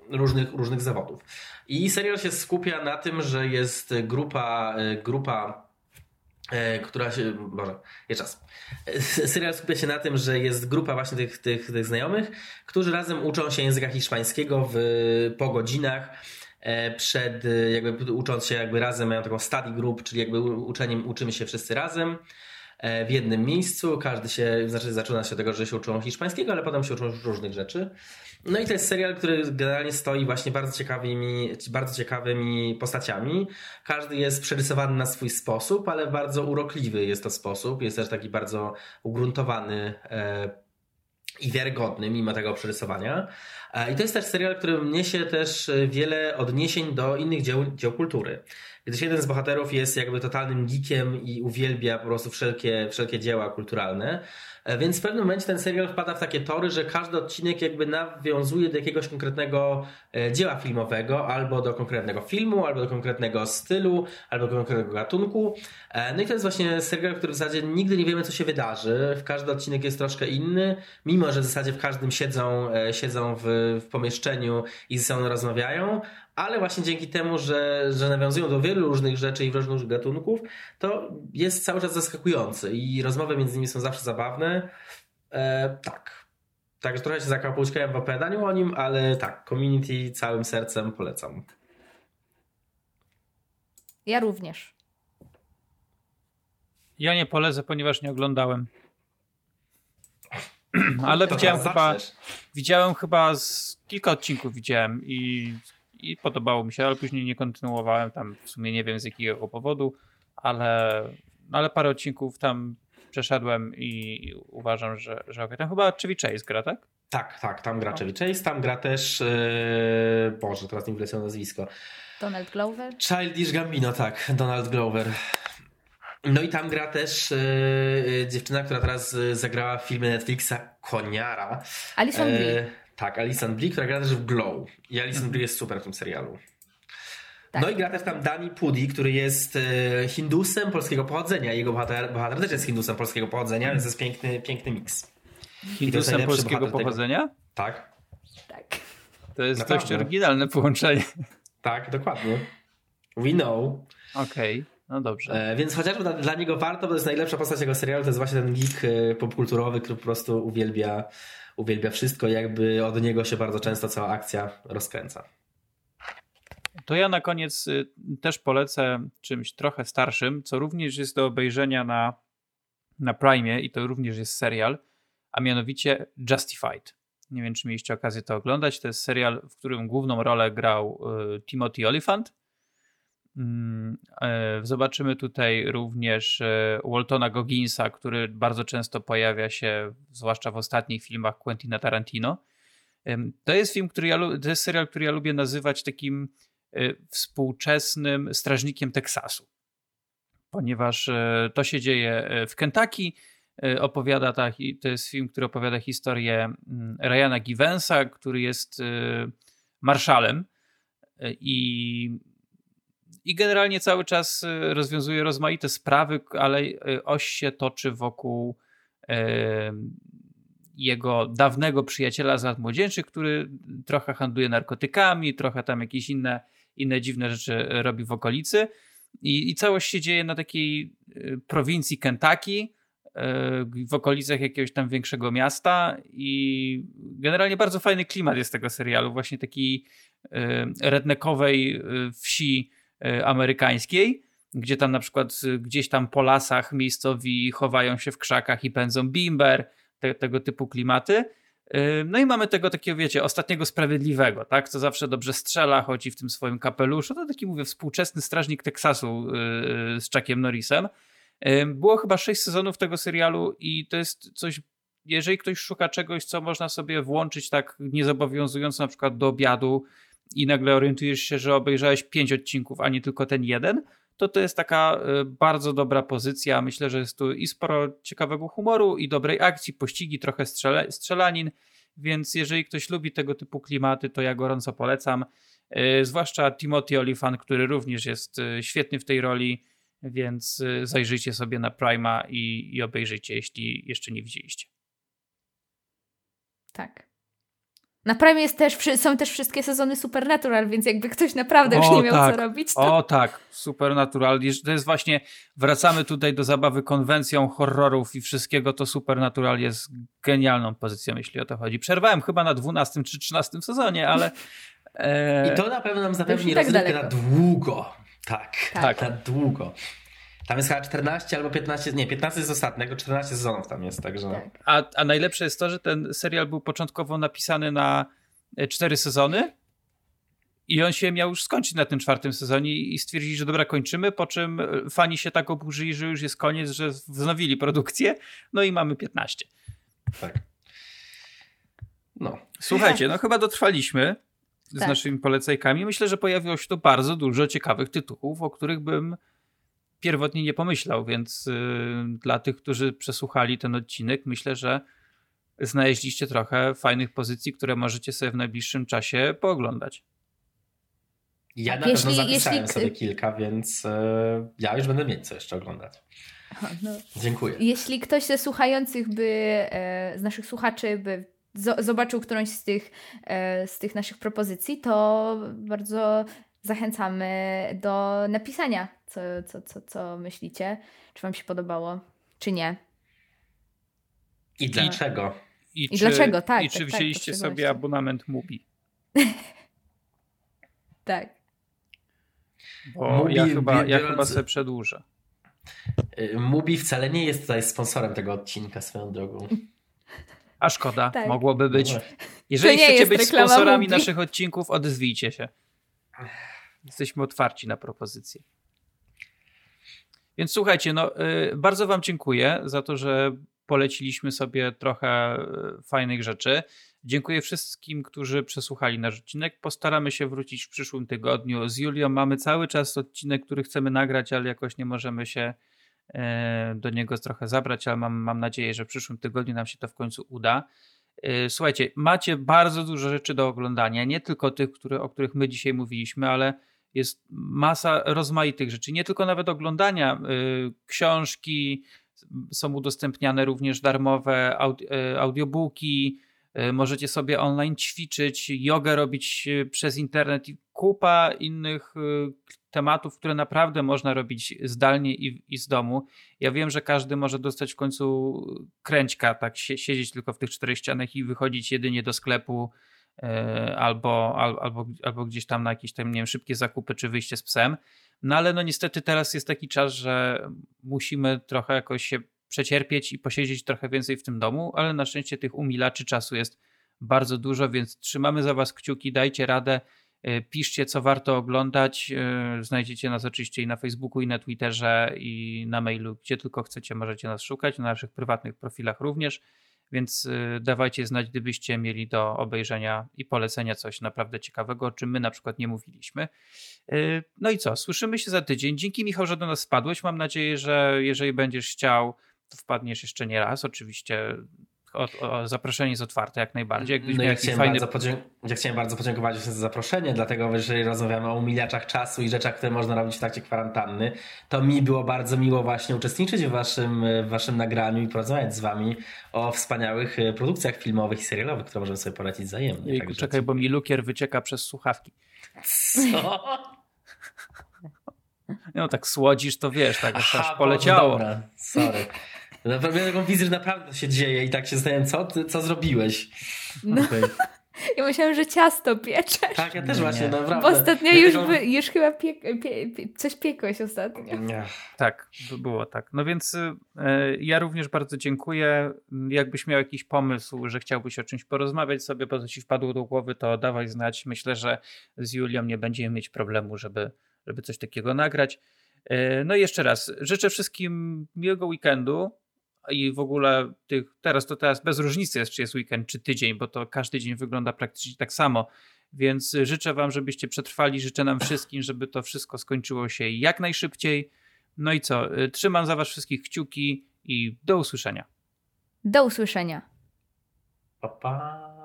różnych, różnych zawodów. I serial się skupia na tym, że jest grupa, grupa E, która się, może, jest czas. E, serial skupia się na tym, że jest grupa właśnie tych, tych, tych znajomych, którzy razem uczą się języka hiszpańskiego w, po godzinach e, przed, jakby ucząc się jakby razem, mają taką study group, czyli jakby uczeniem uczymy się wszyscy razem w jednym miejscu. Każdy się, znaczy zaczyna się od tego, że się uczą hiszpańskiego, ale potem się uczą różnych rzeczy. No i to jest serial, który generalnie stoi właśnie bardzo ciekawymi, bardzo ciekawymi postaciami. Każdy jest przerysowany na swój sposób, ale bardzo urokliwy jest to sposób. Jest też taki bardzo ugruntowany e, i wiarygodny mimo tego przerysowania. E, I to jest też serial, który niesie też wiele odniesień do innych dzieł, dzieł kultury. Gdyż jeden z bohaterów jest jakby totalnym geekiem i uwielbia po prostu wszelkie, wszelkie dzieła kulturalne. E, więc w pewnym momencie ten serial wpada w takie tory, że każdy odcinek jakby nawiązuje do jakiegoś konkretnego e, dzieła filmowego, albo do konkretnego filmu, albo do konkretnego stylu, albo do konkretnego gatunku. E, no i to jest właśnie serial, który w zasadzie nigdy nie wiemy, co się wydarzy. W każdy odcinek jest troszkę inny, mimo że w zasadzie w każdym siedzą, siedzą w, w pomieszczeniu i ze sobą rozmawiają, ale właśnie dzięki temu, że, że nawiązują do wielu różnych rzeczy i różnych gatunków, to jest cały czas zaskakujący i rozmowy między nimi są zawsze zabawne. E, tak. Także trochę się zakapućkałem w opowiadaniu o nim, ale tak, community całym sercem polecam. Ja również. Ja nie polecę, ponieważ nie oglądałem. ale widziałem chyba, widziałem chyba z kilka odcinków widziałem i i podobało mi się, ale później nie kontynuowałem tam w sumie nie wiem z jakiego powodu, ale, ale parę odcinków tam przeszedłem i uważam, że, że ok. Tam chyba Chevy Chase gra, tak? Tak, tak, tam gra no. Chevy Chase, tam gra też yy, Boże, teraz mi wleciało nazwisko. Donald Glover? Childish Gambino, tak, Donald Glover. No i tam gra też yy, dziewczyna, która teraz zagrała w filmie Netflixa Koniara. Alison Brie. Tak, Alison Brie, która gra też w Glow. I Alison mhm. Brie jest super w tym serialu. Tak. No i gra też tam Dani Pudi, który jest e, Hindusem polskiego pochodzenia. Jego bohater, bohater też jest Hindusem polskiego pochodzenia, więc jest piękny, piękny miks. Hindusem polskiego pochodzenia? Tego. Tak. Tak. To jest Naprawdę. dość oryginalne połączenie. Tak, dokładnie. We know. Okej. Okay. No dobrze. E, więc chociażby dla, dla, niego warto, bo to jest najlepsza postać tego serialu, to jest właśnie ten geek e, popkulturowy, który po prostu uwielbia, uwielbia wszystko jakby od niego się bardzo często cała akcja rozkręca. To ja na koniec y, też polecę czymś trochę starszym, co również jest do obejrzenia na, na Prime i to również jest serial, a mianowicie Justified. Nie wiem, czy mieliście okazję to oglądać. To jest serial, w którym główną rolę grał y, Timothy Olyphant. Mm, e, zobaczymy tutaj również e, Waltona Gogginsa, który bardzo często pojawia się, zwłaszcza w ostatnich filmach Quentina Tarantino. To jest film, który ja, to jest serial, który ja lubię nazywać takim e, współczesnym strażnikiem Teksasu, ponieważ to się dzieje w Kentucky. Opowiada tak, to jest film, który opowiada historię mm, Ryana Givensa, który jest marszalem i i generalnie cały czas y, rozwiązuje rozmaite sprawy, ale y, oś się toczy wokół jego dawnego przyjaciela z lat młodzieńczych, który trochę handluje narkotykami, trochę tam jakieś inne, inne dziwne rzeczy robi w okolicy. I, I całość się dzieje na takiej y, prowincji Kentucky, w okolicach jakiegoś tam większego miasta i generalnie bardzo fajny klimat jest tego serialu, właśnie takiej rednekowej wsi amerykańskiej, gdzie tam na przykład gdzieś tam po lasach miejscowi chowają się w krzakach i pędzą bimber, te, tego typu klimaty. E, no i mamy tego takiego, wiecie, ostatniego sprawiedliwego, tak, co zawsze dobrze strzela, chodzi w tym swoim kapeluszu. To taki, mówię, współczesny strażnik Teksasu e, z Chuckiem Norrisem. Było chyba sześć sezonów tego serialu i to jest coś, jeżeli ktoś szuka czegoś, co można sobie włączyć tak niezobowiązująco na przykład do obiadu, i nagle orientujesz się, że obejrzałeś pięć odcinków, a nie tylko ten jeden, to to jest taka y, bardzo dobra pozycja. Myślę, że jest tu i sporo ciekawego humoru, i dobrej akcji, pościgi, trochę strzela strzelanin, więc jeżeli ktoś lubi tego typu klimaty, to ja gorąco polecam. Yy, zwłaszcza Timothy Olyphant, który również jest yy, świetny w tej roli, więc zajrzyjcie sobie na Prima i, i obejrzyjcie, jeśli jeszcze nie widzieliście. Tak. Na Prime jest też, są też wszystkie sezony Supernatural, więc jakby ktoś naprawdę już nie miał tak. co robić. To... O tak, Supernatural. To jest właśnie, wracamy tutaj do zabawy konwencją horrorów i wszystkiego, to Supernatural jest genialną pozycją, jeśli o to chodzi. Przerwałem chyba na 12 czy 13 sezonie, ale... E... I to na pewno nam zapewni tak rozrywkę na długo. Tak, tak, na długo. Tam jest chyba 14 albo 15, nie, 15 jest ostatniego, 14 sezonów tam jest, także. Tak. A, a najlepsze jest to, że ten serial był początkowo napisany na 4 e, sezony i on się miał już skończyć na tym czwartym sezonie i stwierdzili, że dobra, kończymy, po czym e, fani się tak oburzyli, że już jest koniec, że wznowili produkcję, no i mamy 15. Tak. No. Słuchajcie, no chyba dotrwaliśmy z tak. naszymi polecajkami. Myślę, że pojawiło się tu bardzo dużo ciekawych tytułów, o których bym pierwotnie nie pomyślał, więc y, dla tych, którzy przesłuchali ten odcinek, myślę, że znaleźliście trochę fajnych pozycji, które możecie sobie w najbliższym czasie pooglądać. Ja tak, na jeśli, pewno zapisałem jeśli... sobie kilka, więc y, ja już będę mieć co jeszcze oglądać. No. Dziękuję. Jeśli ktoś ze słuchających by, e, z naszych słuchaczy by zobaczył którąś z tych, e, z tych naszych propozycji, to bardzo zachęcamy do napisania, co, co, co, co myślicie, czy Wam się podobało, czy nie. I dlaczego? I, I czy, dlaczego, tak. I czy tak, tak wzięliście tak, sobie abonament Mubi? tak. Bo Mubi, ja chyba, biorąc... ja chyba sobie przedłużę. Y, Mubi wcale nie jest tutaj sponsorem tego odcinka swoją drogą. A szkoda, tak. mogłoby być. No Jeżeli chcecie być sponsorami Mubi. naszych odcinków, odezwijcie się. Jesteśmy otwarci na propozycje. Więc słuchajcie, no, y, bardzo Wam dziękuję za to, że poleciliśmy sobie trochę y, fajnych rzeczy. Dziękuję wszystkim, którzy przesłuchali nasz odcinek. Postaramy się wrócić w przyszłym tygodniu. Z Julią mamy cały czas odcinek, który chcemy nagrać, ale jakoś nie możemy się e, do niego trochę zabrać, ale mam, mam nadzieję, że w przyszłym tygodniu nam się to w końcu uda. Słuchajcie, macie bardzo dużo rzeczy do oglądania, nie tylko tych, które, o których my dzisiaj mówiliśmy, ale jest masa rozmaitych rzeczy, nie tylko nawet oglądania, y, książki, są udostępniane również darmowe y, audiobooki, y, możecie sobie online ćwiczyć, jogę robić przez internet i kupa innych tematów, które naprawdę można robić zdalnie i, i z domu. Ja wiem, że każdy może dostać w końcu kręćka, tak siedzieć tylko w tych czterech ścianach i wychodzić jedynie do sklepu albo, albo, albo gdzieś tam na jakieś tam, nie wiem, szybkie zakupy czy wyjście z psem. No ale no niestety teraz jest taki czas, że musimy trochę jakoś się przecierpieć i posiedzieć trochę więcej w tym domu, ale na szczęście tych umilaczy czasu jest bardzo dużo, więc trzymamy za Was kciuki, dajcie radę, e, piszcie co warto oglądać. E, znajdziecie nas oczywiście i na Facebooku, i na Twitterze, i na mailu, gdzie tylko chcecie, możecie nas szukać, na naszych prywatnych profilach również więc y, dawajcie znać, gdybyście mieli do obejrzenia i polecenia coś naprawdę ciekawego, o czym my na przykład nie mówiliśmy. Y, no i co, słyszymy się za tydzień. Dzięki Michał, że do nas wpadłeś. Mam nadzieję, że jeżeli będziesz chciał, to wpadniesz jeszcze nie raz. Oczywiście o, o, zaproszenie jest otwarte jak najbardziej. Jakbyś no ja, chciałem fajny... bardzo ja chciałem bardzo podziękować za zaproszenie, dlatego że jeżeli rozmawiamy o umiliaczach czasu i rzeczach, które można robić w trakcie kwarantanny, to mi było bardzo miło właśnie uczestniczyć w waszym, w waszym nagraniu i porozmawiać z wami o wspaniałych e, produkcjach filmowych i serialowych, które możemy sobie polecić wzajemnie. Jejku, czekaj, bo mi lukier wycieka przez słuchawki. Co? No tak słodzisz, to wiesz, tak Aha, aż poleciało. Dobra, sorry. Naprawdę taką wizję, że naprawdę się dzieje i tak się zastanawiam, co, co zrobiłeś? No. Okay. Ja myślałam, że ciasto pieczesz. Tak, ja też nie. właśnie, naprawdę. Bo ostatnio już, by, już chyba pie, pie, pie, coś piekłeś ostatnio. Nie. Tak, było tak. No więc y, ja również bardzo dziękuję. Jakbyś miał jakiś pomysł, że chciałbyś o czymś porozmawiać sobie, bo to ci wpadło do głowy, to dawaj znać. Myślę, że z Julią nie będziemy mieć problemu, żeby, żeby coś takiego nagrać. Y, no i jeszcze raz, życzę wszystkim miłego weekendu i w ogóle tych, teraz to teraz bez różnicy jest, czy jest weekend, czy tydzień, bo to każdy dzień wygląda praktycznie tak samo. Więc życzę Wam, żebyście przetrwali. Życzę nam wszystkim, żeby to wszystko skończyło się jak najszybciej. No i co? Y, trzymam za Was wszystkich kciuki i do usłyszenia. Do usłyszenia. Pa, pa.